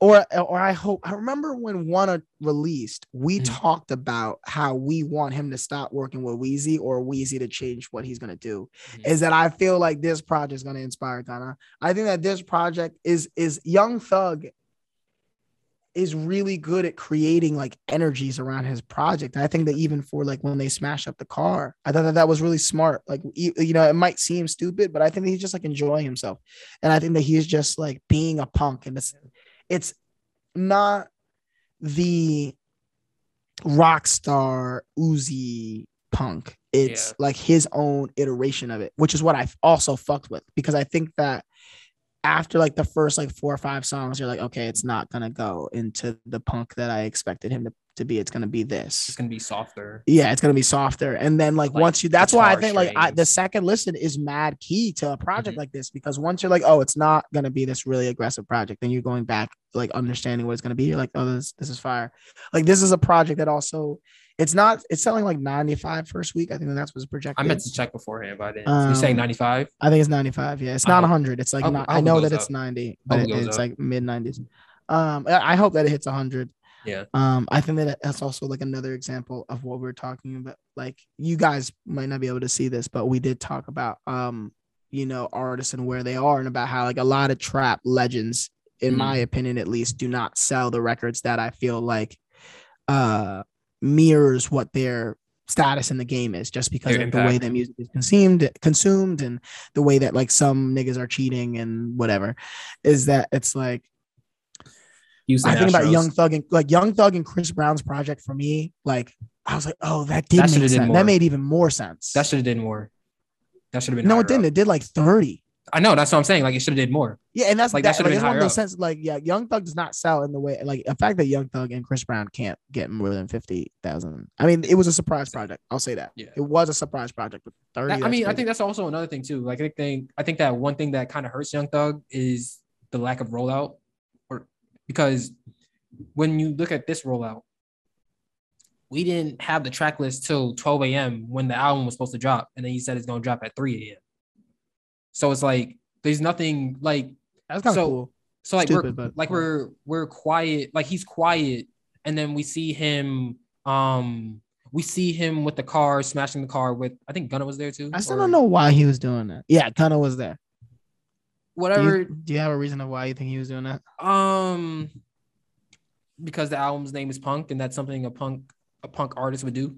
or or I hope I remember when Wunna released, we Mhm. talked about how we want him to stop working with Wheezy or Wheezy to change what he's gonna do. Mhm. Is that I feel like this project is gonna inspire Gunna. I think that this project is is Young Thug is really good at creating like energies around his project. I think that even for like when they smash up the car, I thought that that was really smart. Like you, you know, it might seem stupid, but I think that he's just like enjoying himself, and I think that he's just like being a punk, and it's it's not the rock star Uzi punk. It's Yeah. like his own iteration of it, which is what I also fucked with because I think that after like the first like four or five songs, you're like, okay, it's not gonna go into the punk that I expected him to, to be. It's gonna be this. It's gonna be softer. Yeah, it's gonna be softer. And then like, Like, once you that's why I think like I, the second listen is mad key to a project Mhm. like this because once you're like, oh, it's not gonna be this really aggressive project, then you're going back like understanding what it's gonna be. You're like, oh, this this is fire. Like this is a project that also it's not it's selling like 95 first week. I think that's what's projected. I meant to check beforehand, but I didn't. you saying Um, 95? I think it's 95. Yeah, it's not hope- 100. It's like I hope- not, I I know that it's 90, but it it's up. like mid 90s. Um, I I hope that it hits 100. Yeah. Um, I think that that's also like another example of what we're talking about. Like you guys might not be able to see this, but we did talk about um, you know, artists and where they are and about how like a lot of trap legends, in Mhm. my opinion at least, do not sell the records that I feel like uh mirrors what their status in the game is just because Their of the way that music is consumed consumed and the way that like some niggas are cheating and whatever is that it's like Houston I think about Young Thug and like Young Thug and Chris Brown's project for me like I was like oh that did That make sense that made even more sense That should have did more. That should have been. no it didn't up. it did like 30 I know. That's what I'm saying. Like it should have did more. yeah and that's Like, that that, should've like, been one of those up. senses like yeah Young Thug does not sell in the way like the fact that Young Thug and Chris Brown can't get more than 50,000 I mean it was a surprise project I'll say that Yeah. it was a surprise project but 30 That- I mean, I think that's also another thing too. Like I think I think that one thing that kind of hurts Young Thug is the lack of rollout, because when you look at this rollout, we didn't have the track list till 12 a.m. when the album was supposed to drop, and then he said it's gonna drop at 3 a.m. So it's like there's nothing like that's kind of so- cool so like Stupid, we're but- like we're we're quiet like he's quiet and then we see him um we see him with the car smashing the car with I think Gunna was there too. I still or don't know why he was doing that yeah Gunna was there do you, do you have a reason of why you think he was doing that Um because the album's name is Punk, and that's something a punk a punk artist would do.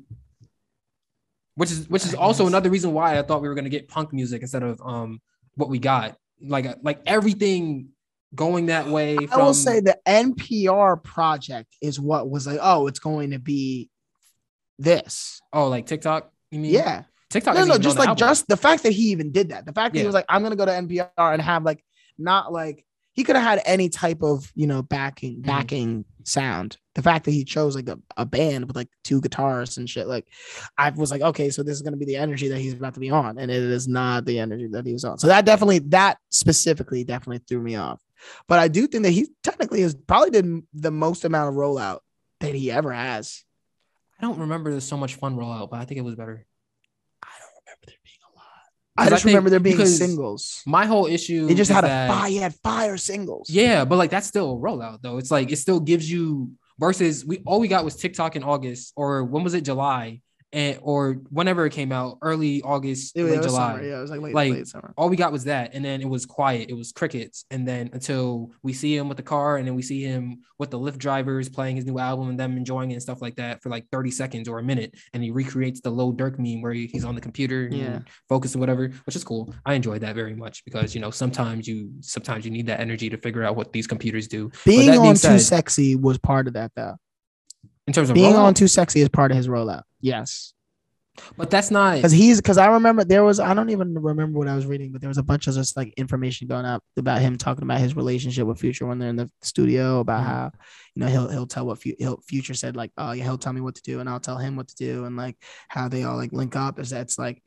Which is which is also another reason why I thought we were gonna get punk music instead of um what we got. Like like everything going that way. I will from- say the NPR project is what was like, oh, it's going to be this. oh like Tick Tock. You mean Yeah. Tick Tock? No, no, just like just the fact that he even did that. The fact that he was like, I'm gonna go to NPR and have like not like he could have had any type of you know backing Mhm. backing sound. The fact that he chose like a, a band with like two guitarists and shit, like I was like, okay, so this is gonna be the energy that he's about to be on, and it is not the energy that he was on. So that definitely that specifically definitely threw me off. But I do think that he technically has probably did the most amount of rollout that he ever has. I don't remember there's so much fun rollout, but I think it was better. I don't remember there being a lot. I I just think- remember there being singles. My whole issue He just had a that- fire. He had fire singles. Yeah, but like that's still a rollout though. It's like it still gives you versus we all we got was Tick Tock in August or when was it July and or whenever it came out, early August, Yeah, late July. summer. Yeah, it was like late, Like, late summer. All we got was that, and then it was quiet. It was crickets, and then until we see him with the car, and then we see him with the Lyft drivers playing his new album and them enjoying it and stuff like that for like thirty seconds or a minute, and he recreates the Lil Durk meme where he's on the computer, and Yeah. focus and whatever, which is cool. I enjoyed that very much because you know sometimes you sometimes you need that energy to figure out what these computers do. Being being on said- Too Sexy was part of that though. In terms of Being rollout, on Too Sexy is part of his rollout. Yes. but that's not Because he's because I remember there was I don't even remember what I was reading, but there was a bunch of just like information going up about him talking about his relationship with Future when they're in the studio about Mhm. how you know he'll he'll tell what Fu- he'll, Future said like oh yeah he'll tell me what to do and I'll tell him what to do and like how they all like link up is that's like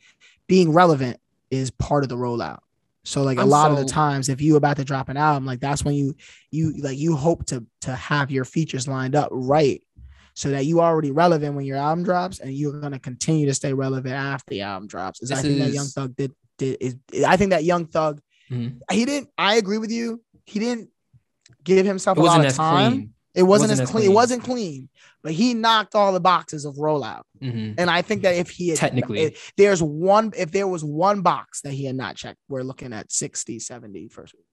being relevant is part of the rollout. So like a I'm lot of the times if you about to drop an album like that's when you you like you hope to to have your features lined up right so that you already relevant when your album drops and you're gonna continue to stay relevant after the album drops. Is I think that Young Thug did did is I think that Young Thug Mhm. he didn't I agree with you. He didn't give himself it a lot of time. clean. It wasn't, wasn't as as clean. It wasn't clean, but he knocked all the boxes of rollout. Mhm. And I think that if he had Technically. if there's one if there was one box that he had not checked, we're looking at 60, 70 first week.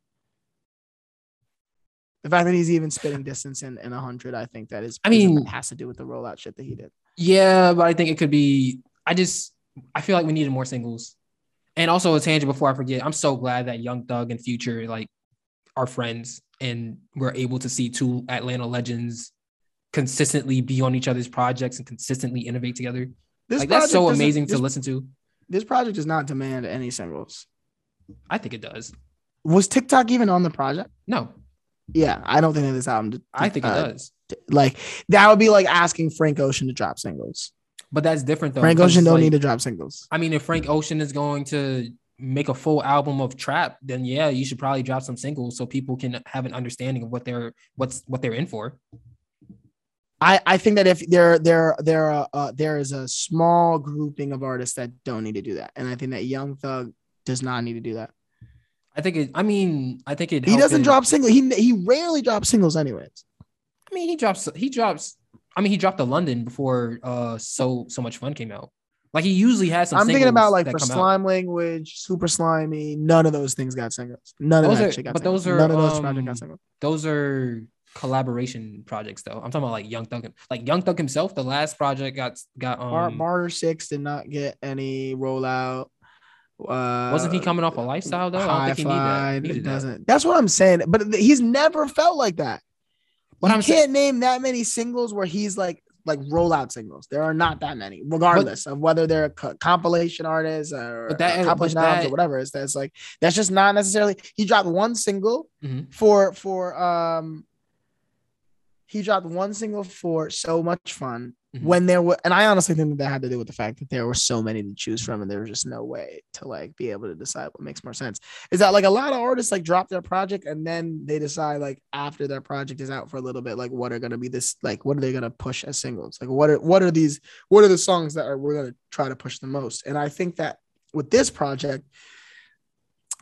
The fact that he's even spitting distance in, in 100, I think that is, I mean- has to do with the rollout shit that he did. Yeah, but I think it could be. I just I feel like we needed more singles, and also a tangent before I forget. I'm so glad that Young Thug and Future like are friends, and we're able to see two Atlanta legends consistently be on each other's projects and consistently innovate together. This like that's so amazing to listen to. This project does not demand any singles. I think it does. Was Tick Tock even on the project? No, Yeah, I don't think that this album. did- I think it uh, does. Like that would be like asking Frank Ocean to drop singles. But that's different though. Frank Ocean don't like, need to drop singles. I mean, if Frank Ocean is going to make a full album of trap, then yeah, you should probably drop some singles so people can have an understanding of what they're what's what they're in for. I, I think that if there there there uh, uh, there is a small grouping of artists that don't need to do that, and I think that Young Thug does not need to do that. I think it. I mean, I think it. He doesn't drop singles. He he rarely drops singles, anyways. I mean, he drops. He drops. I mean, he dropped the London before. Uh, so so much fun came out. Like he usually has some. I'm thinking about like for come out. slime language, Super Slimey. None of those things got singles. None of Those that are- got but singles. those are, None of those um, projects got singles. Those are collaboration projects, though. I'm talking about like Young Thug. Like Young Thug himself, the last project got got um. Barter Six did not get any rollout. Uh, wasn't he coming off a lifestyle though? I don't think he needed that. Hi-Fi, Needed that. doesn't. That's what I'm saying. But he's never felt like that. But I'm can't name that many singles where he's like like rollout singles. There are not that many, regardless of whether they're a co- compilation artists or But that- uh, compilation but albums or whatever. It's that's like that's just not necessarily. He dropped one single Mhm. for for um. He dropped one single for so much fun Mhm. when there were, and I honestly think that, that had to do with the fact that there were so many to choose from, and there was just no way to like be able to decide what makes more sense. Is that like a lot of artists like drop their project and then they decide like after their project is out for a little bit, like what are gonna be this, like what are they gonna push as singles? Like what are what are these, what are the songs that are we're gonna try to push the most? And I think that with this project,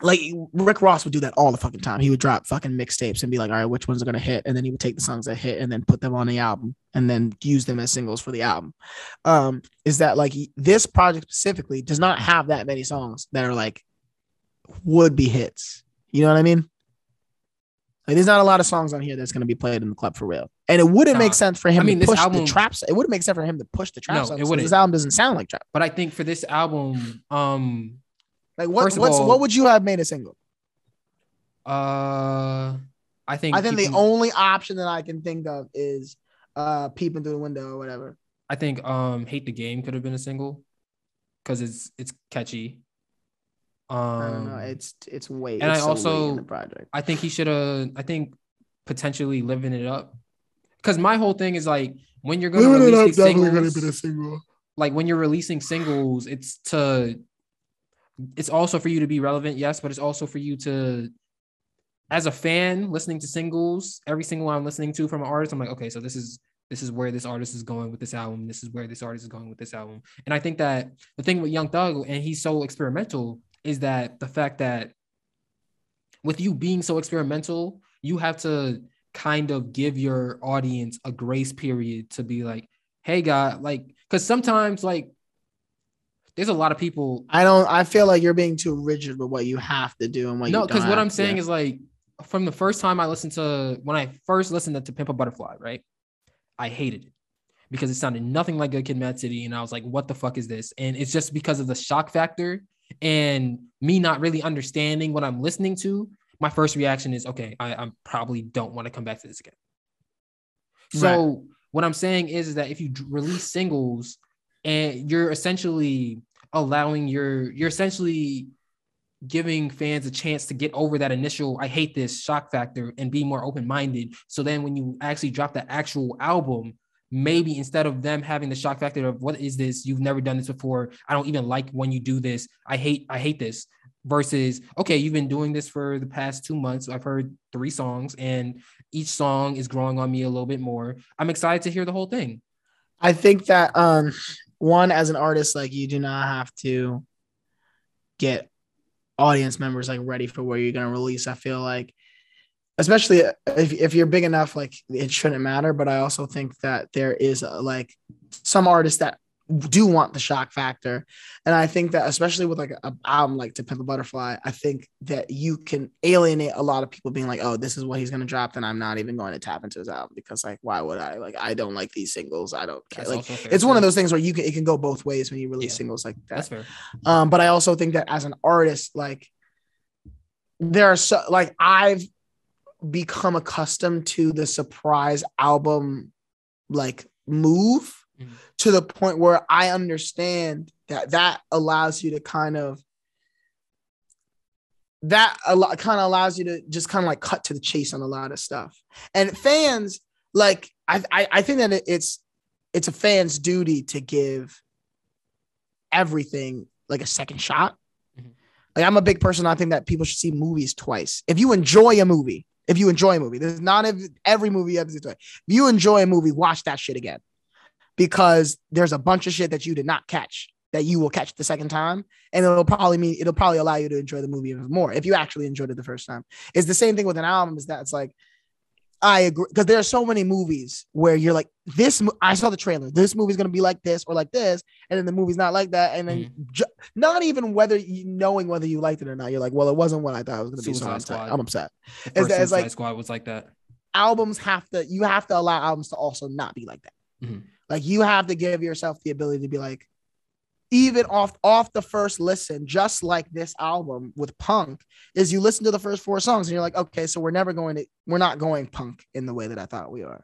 like Rick Ross would do that all the fucking time. He would drop fucking mixtapes and be like, all right, which ones are gonna hit? And then he would take the songs that hit and then put them on the album and then use them as singles for the album. Um, is that like this project specifically does not have that many songs that are like would be hits. You know what I mean? Like there's not a lot of songs on here that's gonna be played in the club for real. And it wouldn't Nah. make sense for him I mean, to push album- the traps. It wouldn't make sense for him to push the trap No, it wouldn't. This album doesn't sound like trap. But I think for this album, um, Like what? What's all- what would you have made a single? uh, I think I think the only option that I can think of is uh peeping through the window or whatever. I think um, hate the game could have been a single because it's it's catchy. Um, I don't know. It's it's way. and it's I so also- in the project. I think he should have. I think potentially living it up, because my whole thing is like when you're gonna release these singles, single. like when you're releasing singles, it's to, it's also for you to be relevant, yes, but it's also for you to, as a fan listening to singles, every single one I'm listening to from an artist, I'm like, okay, so this is this is where this artist is going with this album. This is where this artist is going with this album. And I think that the thing with Young Thug, and he's so experimental, is that the fact that with you being so experimental, you have to kind of give your audience a grace period to be like, hey, God, like, because sometimes, like, there's a lot of people. I don't. I feel like you're being too rigid with what you have to do and what no, because what I'm saying is like, from the first time I listened to, when I first listened to, to Pimp a Butterfly, right? I hated it because it sounded nothing like Good Kid, Mad City, and I was like, what the fuck is this? And it's just because of the shock factor and me not really understanding what I'm listening to. My first reaction is, okay, I, I probably don't want to come back to this again. So what I'm saying is, is that if you release singles and you're essentially allowing your, you're essentially giving fans a chance to get over that initial I hate this shock factor and be more open minded. So then when you actually drop the actual album, maybe instead of them having the shock factor of what is this? You've never done this before. I don't even like when you do this. I hate I hate this. Versus okay, you've been doing this for the past two months. I've heard three songs, and each song is growing on me a little bit more. I'm excited to hear the whole thing. I think that um one as an artist, like you do not have to get audience members like ready for where you're gonna release. I feel like especially if, if you're big enough, like it shouldn't matter. But I also think that there is uh like some artists that do want the shock factor. And I think that especially with like an album like To Pimp a Butterfly, I think that you can alienate a lot of people being like, oh, this is what he's gonna drop, then I'm not even going to tap into his album because like why would I? Like I don't like these singles. I don't care. That's Like fair, it's one of those things where you can it can go both ways when you release Yeah. singles like that. That's fair. Um, but I also think that as an artist, like there are so like I've become accustomed to the surprise album like move Mhm. to the point where I understand that that allows you to kind of that a lot kind of allows you to just kind of like cut to the chase on a lot of stuff. And fans like I I, I think that it's it's a fan's duty to give everything like a second shot. Mhm. Like I'm a big person. I think that people should see movies twice. If you enjoy a movie, if you enjoy a movie, there's not every, every movie you have to see twice. If you enjoy a movie, watch that shit again, because there's a bunch of shit that you did not catch that you will catch the second time, and it'll probably mean it'll probably allow you to enjoy the movie even more if you actually enjoyed it the first time. It's the same thing with an album. Is that it's like I agree because there are so many movies where you're like, this. I saw the trailer. This movie's gonna be like this or like this, and then the movie's not like that, and then ju- not even whether you knowing whether you liked it or not. You're like, well, it wasn't what I thought it was gonna be. So I'm upset. Squad. I'm upset. The first it's like- Squad was like that. Albums have to. You have to allow albums to also not be like that. Mhm. Like you have to give yourself the ability to be like, even off off the first listen, just like this album with punk, is you listen to the first four songs and you're like, okay, so we're never going to, we're not going punk in the way that I thought we are.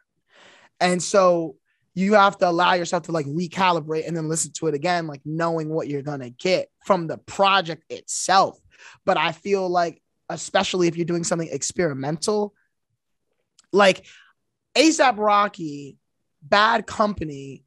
And so you have to allow yourself to like recalibrate and then listen to it again, like knowing what you're gonna get from the project itself. But I feel like, especially if you're doing something experimental, like A$AP Rocky, Bad Company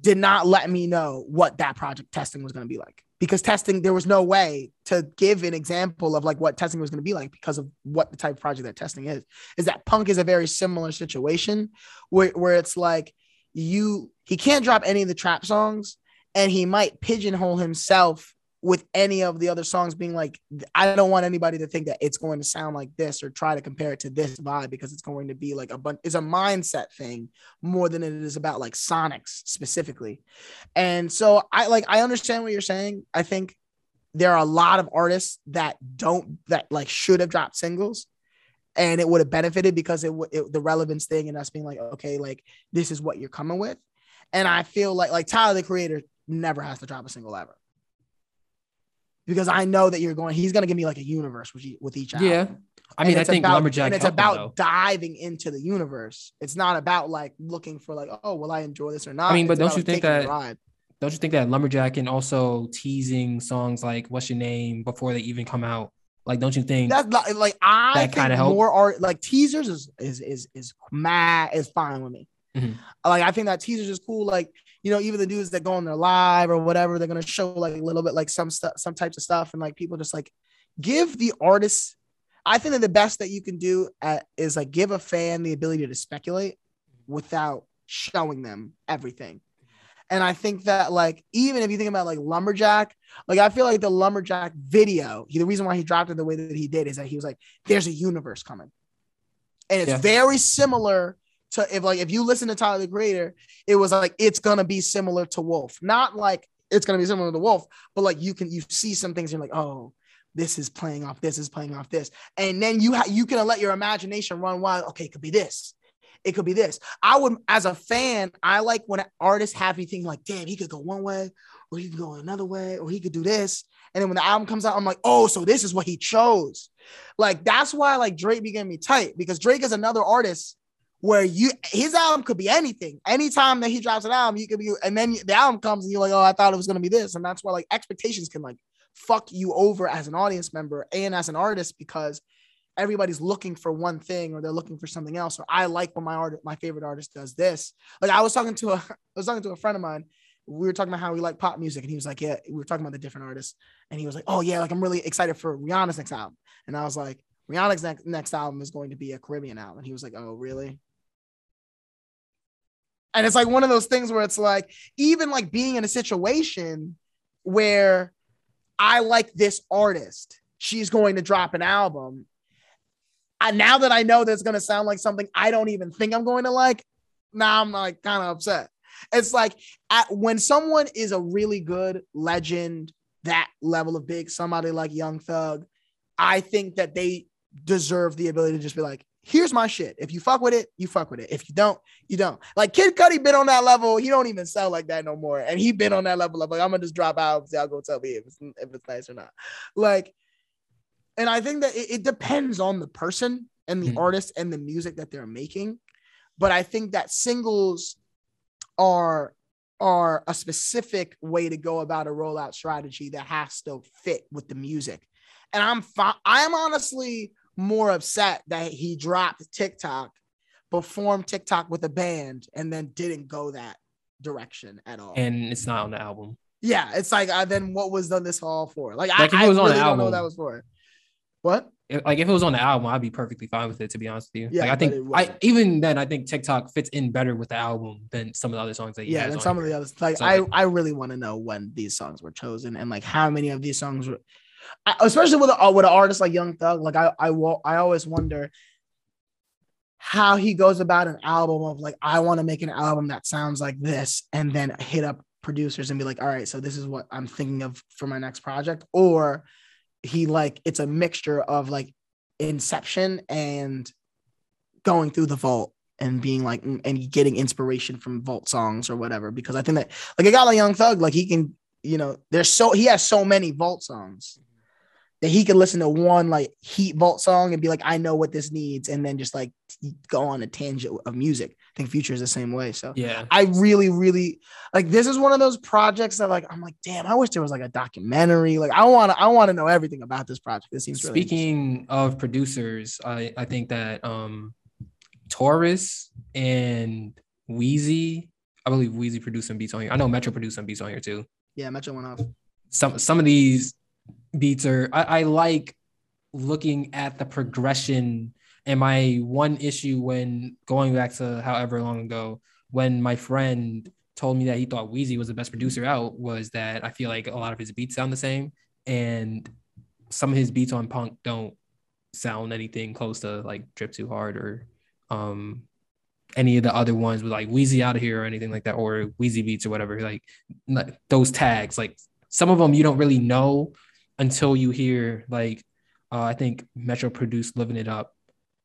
did not let me know what that project testing was going to be like. Because testing there was no way to give an example of like what testing was going to be like because of what the type of project that testing is. Is that punk is a very similar situation where, where it's like you he can't drop any of the trap songs and he might pigeonhole himself with any of the other songs being like i don't want anybody to think that it's going to sound like this or try to compare it to this vibe because it's going to be like a bunch it's a mindset thing more than it is about like sonics specifically and so i like i understand what you're saying i think there are a lot of artists that don't that like should have dropped singles and it would have benefited because it, w- it the relevance thing and us being like, okay, like this is what you're coming with. And I feel like like Tyler the creator never has to drop a single ever. Because I know that you're going, he's gonna give me like a universe with, each- with each album. Yeah. I mean, And I think about, Lumberjack. and it's about though. diving into the universe. It's not about like looking for like, oh, will I enjoy this or not? I mean, but It's don't about, you like, think that- Don't you think that Lumberjack and also teasing songs like "What's Your Name" before they even come out? Like, don't you think? That's like, like I That think kinda help? more art like teasers is is is is mad is fine with me. Mhm. Like I think that teasers is cool. Like you know, even the dudes that go on their live or whatever, they're gonna show like a little bit like some stuff, some types of stuff, and like people just like give the artists. I think that the best that you can do at, is like give a fan the ability to speculate without showing them everything. And I think that like even if you think about like lumberjack, like I feel like the lumberjack video, he, the reason why he dropped it the way that he did is that he was like, "There's a universe coming," and it's Yeah. very similar to if like if you listen to Tyler the Creator, it was like it's gonna be similar to Wolf, not like it's gonna be similar to Wolf, but like you can you see some things you're like, oh, this is playing off this is playing off this, and then you ha- you can let your imagination run wild. Okay, it could be this. It could be this. I would, as a fan, I like when artists have me thinking like, damn, he could go one way, or he could go another way, or he could do this. And then when the album comes out, I'm like, oh, so this is what he chose. Like that's why like Drake began me tight because Drake is another artist where you his album could be anything. Anytime that he drops an album, you could be, and then the album comes and you're like, oh, I thought it was gonna be this, and that's why like expectations can like fuck you over as an audience member and as an artist because everybody's looking for one thing or they're looking for something else. Or I like when my art, my favorite artist does this. Like I was talking to a, <laughs> I was talking to a friend of mine. We were talking about how we like pop music, and he was like, "Yeah." We were talking about the different artists, and he was like, "Oh yeah, like I'm really excited for Rihanna's next album." And I was like, "Rihanna's next next album is going to be a Caribbean album." And he was like, "Oh really?" And it's like one of those things where it's like, even like being in a situation where I like this artist, she's going to drop an album. And now that I know that's going to sound like something I don't even think I'm going to like, now I'm like kind of upset. It's like at, when someone is a really good legend, that level of big, somebody like Young Thug, I think that they deserve the ability to just be like, here's my shit. If you fuck with it, you fuck with it. If you don't, you don't. Like Kid Cudi been on that level. He don't even sell like that no more. And he been on that level of like, I'm gonna just drop albums. Y'all go tell me if it's if it's nice or not. Like, and I think that it, it depends on the person and the Mhm. artist and the music that they're making. But I think that singles are are a specific way to go about a rollout strategy that has to fit with the music. And I'm fi- I'm honestly more upset that he dropped Tick Tock, performed Tick Tock with a band, and then didn't go that direction at all. and it's not on the album. yeah, it's like uh, then what was done this all for? Like, Like, I, I on really the don't know what that was for. What? Like if it was on the album, I'd be perfectly fine with it. To be honest with you, Yeah, like I think I even then I think Tick Tock fits in better with the album than some of the other songs that yeah, and some of the others. Like So, I, like- I really want to know when these songs were chosen and like how many of these songs were, Especially with a, uh, with an artist like Young Thug. Like I, I, wa- I always wonder how he goes about an album of like I want to make an album that sounds like this, and then hit up producers and be like, all right, so this is what I'm thinking of for my next project, or he like it's a mixture of like Inception and going through the vault and being like and getting inspiration from vault songs or whatever because i think that like a guy like young thug like he can you know there's so he has so many vault songs that he can listen to one like heat vault song and be like i know what this needs and then just like go on a tangent of music i think future is the same way so Yeah, I really, really like this is one of those projects that like I'm like, damn, I wish there was like a documentary. Like I want to, I want to know everything about this project. It seems really. Speaking of producers, I, I think that um Taurus and Wheezy, I believe Wheezy produced some beats on here. I know Metro produced some beats on here too. yeah, Metro went off. Some some of these beats are I, I like looking at the progression. And my one issue when going back to however long ago, when my friend told me that he thought Wheezy was the best producer out, was that I feel like a lot of his beats sound the same. And some of his beats on Punk don't sound anything close to like Drip Too Hard or um any of the other ones with like Wheezy out of here or anything like that, or Wheezy beats or whatever. Like, like those tags, like some of them you don't really know until you hear like uh, I think Metro produced "Living It Up,"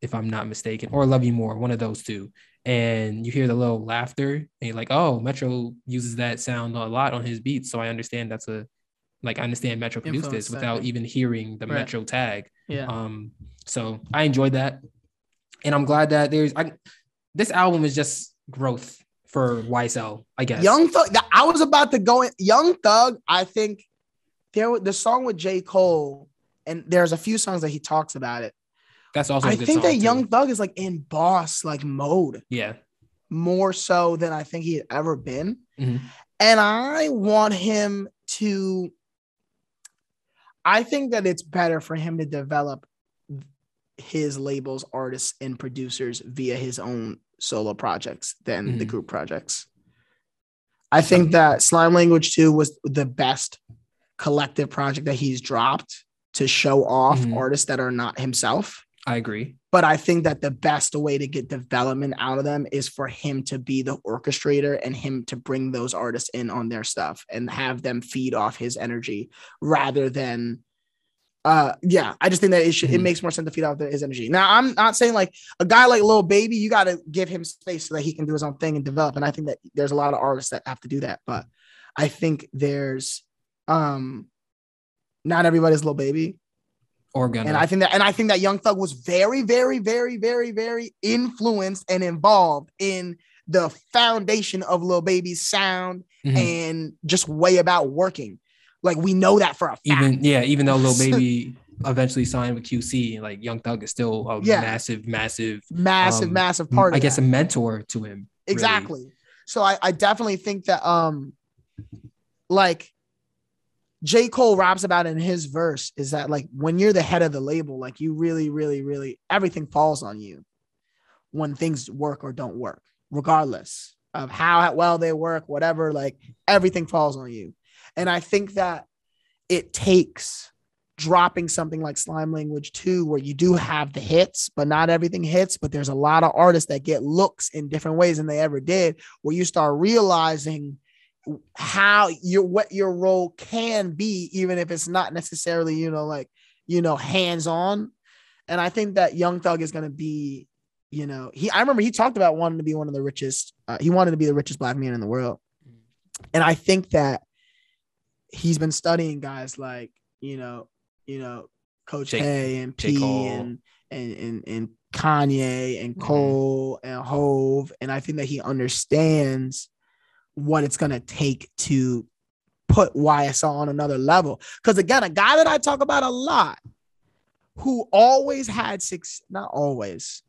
if I'm not mistaken, or Love You More, one of those two. And you hear the little laughter, and you're like, oh, Metro uses that sound a lot on his beats. So I understand that's a like I understand Metro produced Influence this without that. even hearing the Right. Metro tag. Yeah. Um, so I enjoyed that, and I'm glad that there's I. This album is just growth for YSL, I guess. Young Thug. I was about to go in. Young Thug. I think there was the song with J Cole, and there's a few songs that he talks about it. That's also. a I think that too. Young Thug is like in boss like mode Yeah. more so than I think he had ever been, Mhm. and I want him to. I think that it's better for him to develop his labels, artists, and producers via his own solo projects than the Mhm. group projects. I think that Slime Language 2 was the best collective project that he's dropped to show off Mhm. artists that are not himself. I agree. But I think that the best way to get development out of them is for him to be the orchestrator and him to bring those artists in on their stuff and have them feed off his energy rather than uh yeah i just think that it should it Mhm. makes more sense to feed off his energy now i'm not saying like a guy like Lil baby you got to give him space so that he can do his own thing and develop and i think that there's a lot of artists that have to do that but i think there's um not everybody's Lil Baby Or gonna. and I think that, and I think that Young Thug was very, very, very, very, very influenced and involved in the foundation of Lil Baby's sound Mhm. and just way about working. Like we know that for a fact. even yeah, even though Lil <laughs> Baby eventually signed with QC, like Young Thug is still a Yeah. massive, massive. massive, um, massive part. I guess that. a mentor to him. really. exactly. So I, I definitely think that um, like J. Cole raps about in his verse is that like when you're the head of the label, like you really, really, really everything falls on you when things work or don't work, regardless of how well they work, whatever, like everything falls on you. And I think that it takes dropping something like slime language 2 where you do have the hits but not everything hits but there's a lot of artists that get looks in different ways than they ever did where you start realizing how your what your role can be even if it's not necessarily you know like you know hands on and i think that young thug is going to be you know he i remember he talked about wanting to be one of the richest uh, he wanted to be the richest black man in the world. And i think that he's been studying guys like you know you know coach J- K and P and and and and Kanye and Mhm. Cole and Hove. And I think that he understands what it's going to take to put YSL on another level. Because again, a guy that I talk about a lot who always had six, not always,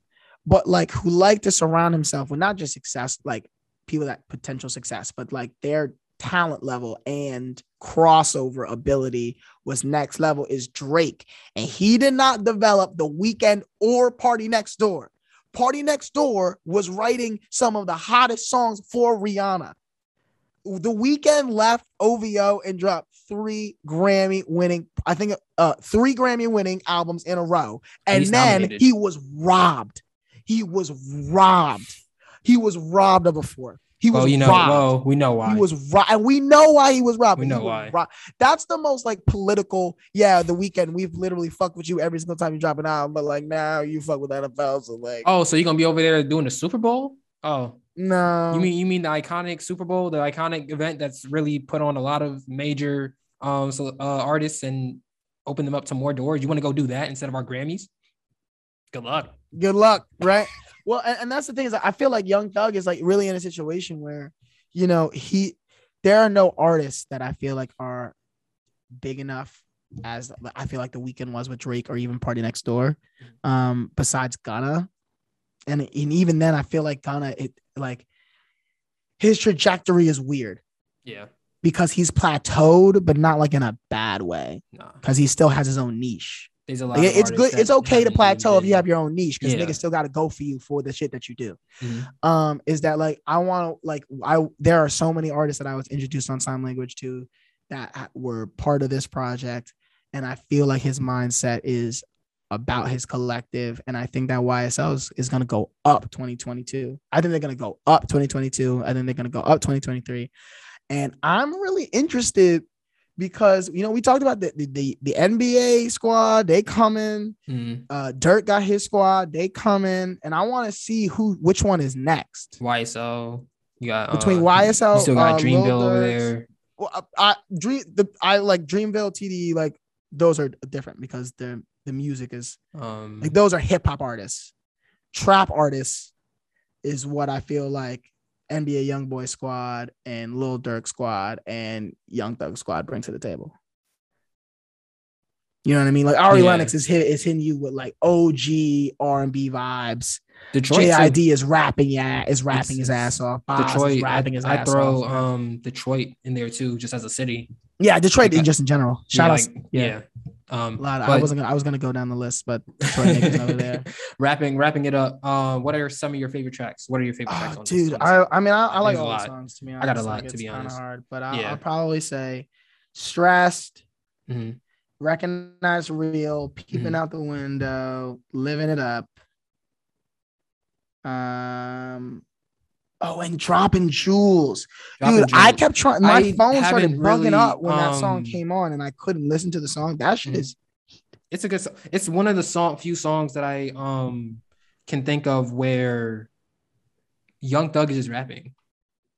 but like who liked to surround himself with not just success, like people that potential success, but like their talent level and crossover ability was next level is Drake. And he did not develop the Weeknd or PartyNextDoor. Party Next Door was writing some of the hottest songs for Rihanna. The Weeknd left OVO and dropped three Grammy winning, I think uh three Grammy winning albums in a row. And he's then nominated. he was robbed. He was robbed. He was robbed of a fourth. He was Well, you know, robbed. well, we know why. He was robbed, and we know why he was robbed. We know why. robbed. That's the most like political. Yeah, the Weeknd we've literally fucked with you every single time you drop an album, but like now you fuck with NFL, so like oh, so you're gonna be over there doing the Super Bowl? Oh, no. you mean you mean the iconic Super Bowl, the iconic event that's really put on a lot of major um so, uh, artists and open them up to more doors. You want to go do that instead of our Grammys? Good luck. good luck, right? <laughs> well, and, and that's the thing is I feel like Young Thug is like really in a situation where, you know, he there are no artists that I feel like are big enough as I feel like the Weeknd was with Drake or even PartyNextDoor, um, besides Gunna. And, and even then I feel like Gunna, it like his trajectory is weird Yeah. because he's plateaued, but not like in a bad way. Nah. Because he still has his own niche. There's a lot. Like, it's good. It's okay to plateau if you have your own niche because Yeah. niggas still got to go for you for the shit that you do. Mhm. Um, is that like I want to like I there are so many artists that I was introduced on Slime Language 2 that were part of this project, and I feel like his mindset is about his collective, and I think that YSL is, is gonna go up 2022. I think they're gonna go up 2022. I think they're gonna go up 2023, and I'm really interested because you know we talked about the the, the, the NBA squad. They coming. Mhm. Uh, Durk got his squad. They coming, and I want to see who which one is next YSL. You got between uh, YSL. You still got uh, Dreamville over there. Well, I, I dream the I like Dreamville TD like those are different because the the music is Um, like those are hip hop artists. Trap artists is what I feel like NBA YoungBoy Squad and Lil Durk Squad and Young Thug Squad bring to the table. You know what I mean? Like Ari Yeah. Lennox is hit is hitting you with like OG R and B vibes. Detroit. too. JID is rapping yeah is rapping his ass off. Bas is Detroit. rapping his I, I ass throw off. um Detroit in there too, just as a city. Yeah, Detroit like, just in general. Shout yeah, out, like, yeah. yeah. Um, A lot. I but- wasn't gonna. I was gonna go down the list, but over there. <laughs> wrapping wrapping it up. Uh, what are some of your favorite tracks? What are your favorite tracks Oh, on dude, this I. I mean, I, I like all the songs. To be I got a lot, Like, to be honest. hard, but I, Yeah. I'll probably say "Stressed," Mm-hmm. "Recognize Real," "Peeping Mhm. Out the Window," "Living It Up." Um. Oh, and dropping jewels, Dropping dude. I kept trying. My iPhone started bugging really, up when that song um, came on, and I couldn't listen to the song. That shit Mhm. is It's a good. It's one of the song few songs that I um can think of where Young Thug is just rapping.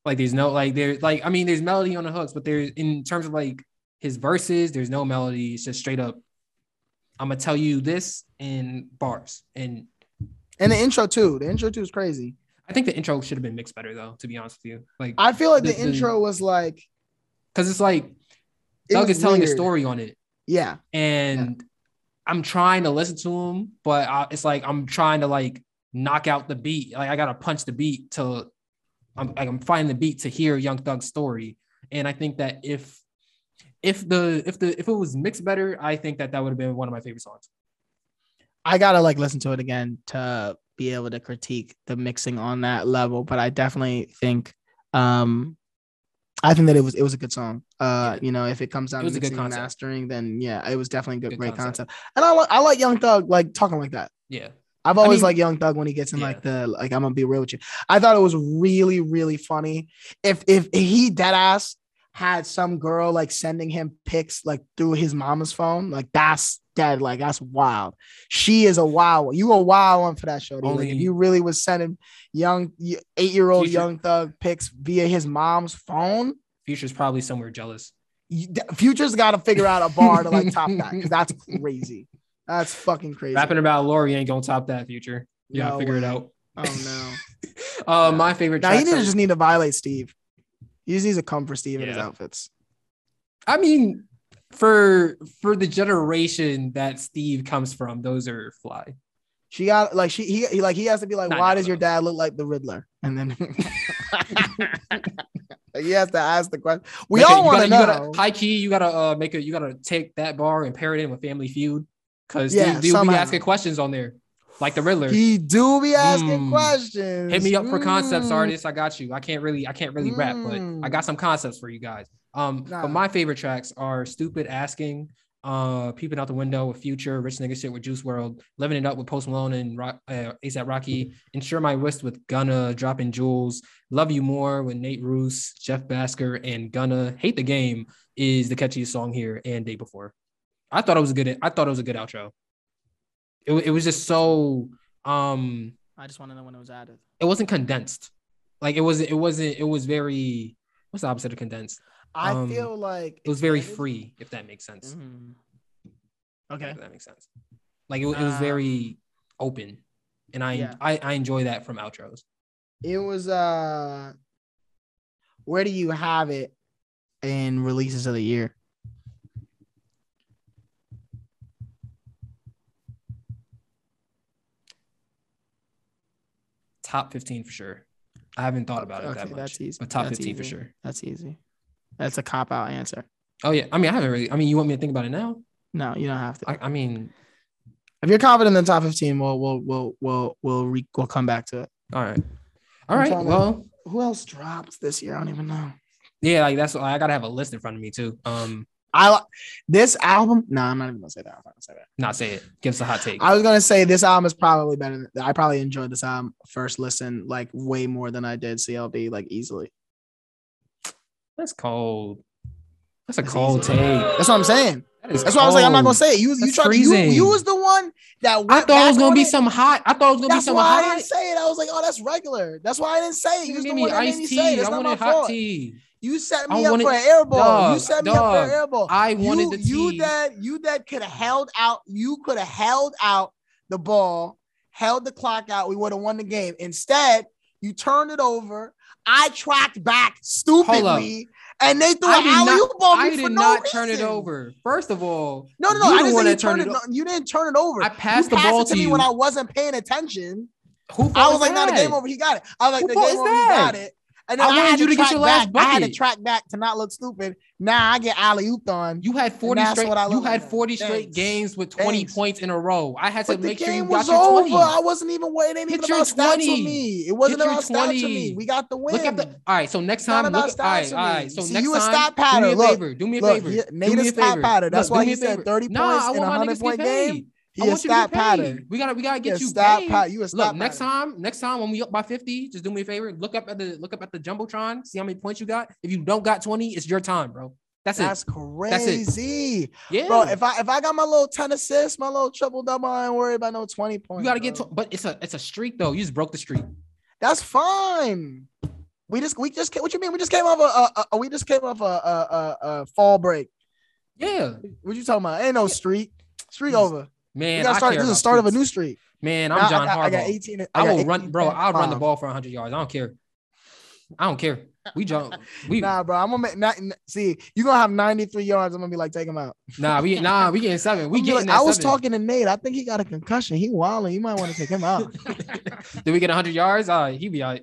Like there's no like there like I mean there's melody on the hooks, but there's in terms of like his verses, there's no melody. It's just straight up. I'm gonna tell you this in bars, and and the intro too. The intro too is crazy. I think the intro should have been mixed better though. To be honest with you, like I feel like the, The- intro was like because it's like it was is telling a story on it, Yeah, and I'm trying to listen to him, but I, it's like I'm trying to like knock out the beat. Like I gotta punch the beat to I'm like I'm finding the beat to hear Young Thug's story. And I think that if if the if the if it was mixed better, I think that that would have been one of my favorite songs. I gotta like listen to it again to be able to critique the mixing on that level. But I definitely think, um, I think that it was it was a good song. Uh, you know, if it comes down It to was a good mixing and mastering, then yeah, it was definitely a good, Good great concept. concept. And I like I like Young Thug like talking like that. Yeah. I've always mean- liked Young Thug when he gets in Yeah. like the like I'm gonna be real with you. I thought it was really really funny. If if he dead ass had some girl like sending him pics like through his mama's phone, like that's dead. Like that's wild. She is a wild one. You a wild one for that show. dude. like if you really was sending young eight year old Young Thug pics via his mom's phone. Future's probably somewhere jealous. you- Future's got to figure out a bar to like top that because that's crazy. That's fucking crazy. Rapping about Lori ain't gonna top that future. Yeah, No figure it out. Oh no. <laughs> uh, my favorite Now he tracks need to just need to violate Steve. He just needs to come for Steve in his outfits. I mean, for for the generation that Steve comes from, those are fly. She got like she he, he like he has to be like, Not why does your dad look like the Riddler? And then <laughs> he has to ask the question. We Make all want to know. Gotta, high key, you gotta uh, make a you gotta take that bar and pair it in with Family Feud, because Yeah, they, they'll be asking questions on there, like the Riddler. he do be asking Mm. questions. Hit me up for concepts, Mm. artists. I got you. I can't really, I can't really rap, but I Mm. got some concepts for you guys. Um, Nah. but my favorite tracks are "Stupid Asking," uh, "Peeping Out the Window" with Future, "Rich Nigga Shit" with Juice WRLD, "Living It Up" with Post Malone and Rock, uh, A$AP Rocky, "Insure My Wrist" with Gunna, "Dropping Jewels," "Love You More" with Nate Ruess, Jeff Bhasker, and Gunna. "Hate the Game" is the catchiest song here and day before. I thought it was a good. I thought it was a good outro. It, it was just so um I just want to know when it was added. it wasn't condensed. Like it wasn't, it wasn't, it was very what's the opposite of condensed? I Um, feel like It was very expanded. free, if that makes sense. Mhm. Okay. If that makes sense. Like it, it was very open. And I, yeah. I I enjoy that from outros. It was uh where do you have it in releases of the year? Top 15 for sure. I haven't thought about it Okay, that much. that's easy. But top That's 15 for sure. That's easy. That's a cop out answer. Oh yeah. I mean, I haven't really I mean, you want me to think about it now? No, you don't have to. I, I mean, if you're confident in the top 15, we'll we'll we'll we'll we'll, re- we'll come back to it. all right. All right. Well, Who else dropped this year? I don't even know. yeah, like that's I gotta have a list in front of me too. Um, I this album. No, I'm not even gonna say that. I'm not gonna say that. not say it. Give us a hot take. I was gonna say this album is probably better. Than, I probably enjoyed this album first listen like way more than I did CLB like easily. That's cold. That's a That's cold easy. take. That's what I'm saying. That That's why I was like, I'm not gonna say it. You was you That's tried you, you was the one that I thought it was gonna be it. some hot. I thought it was gonna That's be some why I didn't say it. I was like, oh, that's regular. That's why I didn't say it. You You was the one that made iced me tea. say it. I not my wanted hot fault. tea. You set I me up wanted- for an airball. you set me up for an airball. I wanted you, the you that you that could have held out. You could have held out the ball, held the clock out. We would have won the game. Instead, you turned it over. I tracked back stupidly, and they threw I an alley not, oop ball I for did no not turn it over. First of all, No, no, no. you I didn't one say you that turned turned it it. no, You didn't turn it over. I passed you the passed ball it to to me you. when I wasn't paying attention. Who I was like, "No, the that? game over. He got it." I was like, Who "The game over. He got it." And then I I, wanted had you to to get your last back. I had to track back to not look stupid. Now I get alley ooped on. You had 40 straight. You had like. 40 straight Thanks. games with 20 Thanks. points in a row. I had to But make sure you got your over. 20. I wasn't even waiting. Hit even your about stats 20. for me. It wasn't Hit about stats for 20. me. We got the win. Look at the. All right, so next time, look. All right, all right. So See, next you a time, stat do me a Look, favor. Do me a Look, favor. Do Nate me is a stat favor. pattern. That's why he said 30 points in a 100 point game. He a want you to stat get paid. pattern. We gotta, we gotta get you stat paid. pat. You a stat Look, next time, next time when we up by 50, just do me a favor. Look up at the look up at the jumbotron. See how many points you got. If you don't got 20, it's your time, bro. That's, That's it. That's crazy. Yeah, Bro, if I if I got my little 10 assists, my little triple double, I ain't worried about no 20 points. you gotta get. To, but it's a it's a streak though. You just broke the streak. That's fine. We just we just what you mean? We just came off a, a, a we just came off a, a, a, a fall break. Yeah, What you talking about? Ain't no streak. Streak over. Man. I start. This is the start of a new streak. Man, I'm I John got, I got Harbaugh. 18. I, I got will run, 18, bro. I'll run the ball for 100 yards. I don't care. I don't care. We jump. We nah, bro. I'm gonna make not see. You gonna have 93 yards. I'm gonna be like, take him out. Nah, we nah, we getting seven. We <laughs> I'm gonna be getting like, that I was seven. talking to Nate. I think he got a concussion. He wilding. You might want to take him out. <laughs> Did we get 100 yards? Uh, he be out.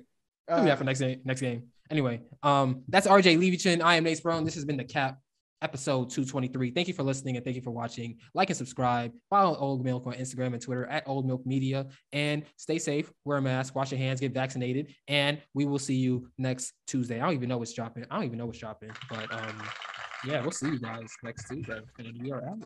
He'll be Uh, out for next game. Next game. Anyway, um, that's RJ Levichin. I am Nate Sprone. This has been the Cap episode 223. Thank you for listening and thank you for watching. Like and subscribe. Follow OldMilk on Instagram and Twitter at Old Milk Media. And stay safe. Wear a mask. Wash your hands. Get vaccinated. And we will see you next Tuesday. I don't even know what's dropping. I don't even know what's dropping. But um, yeah, we'll see you guys next Tuesday. And we are out.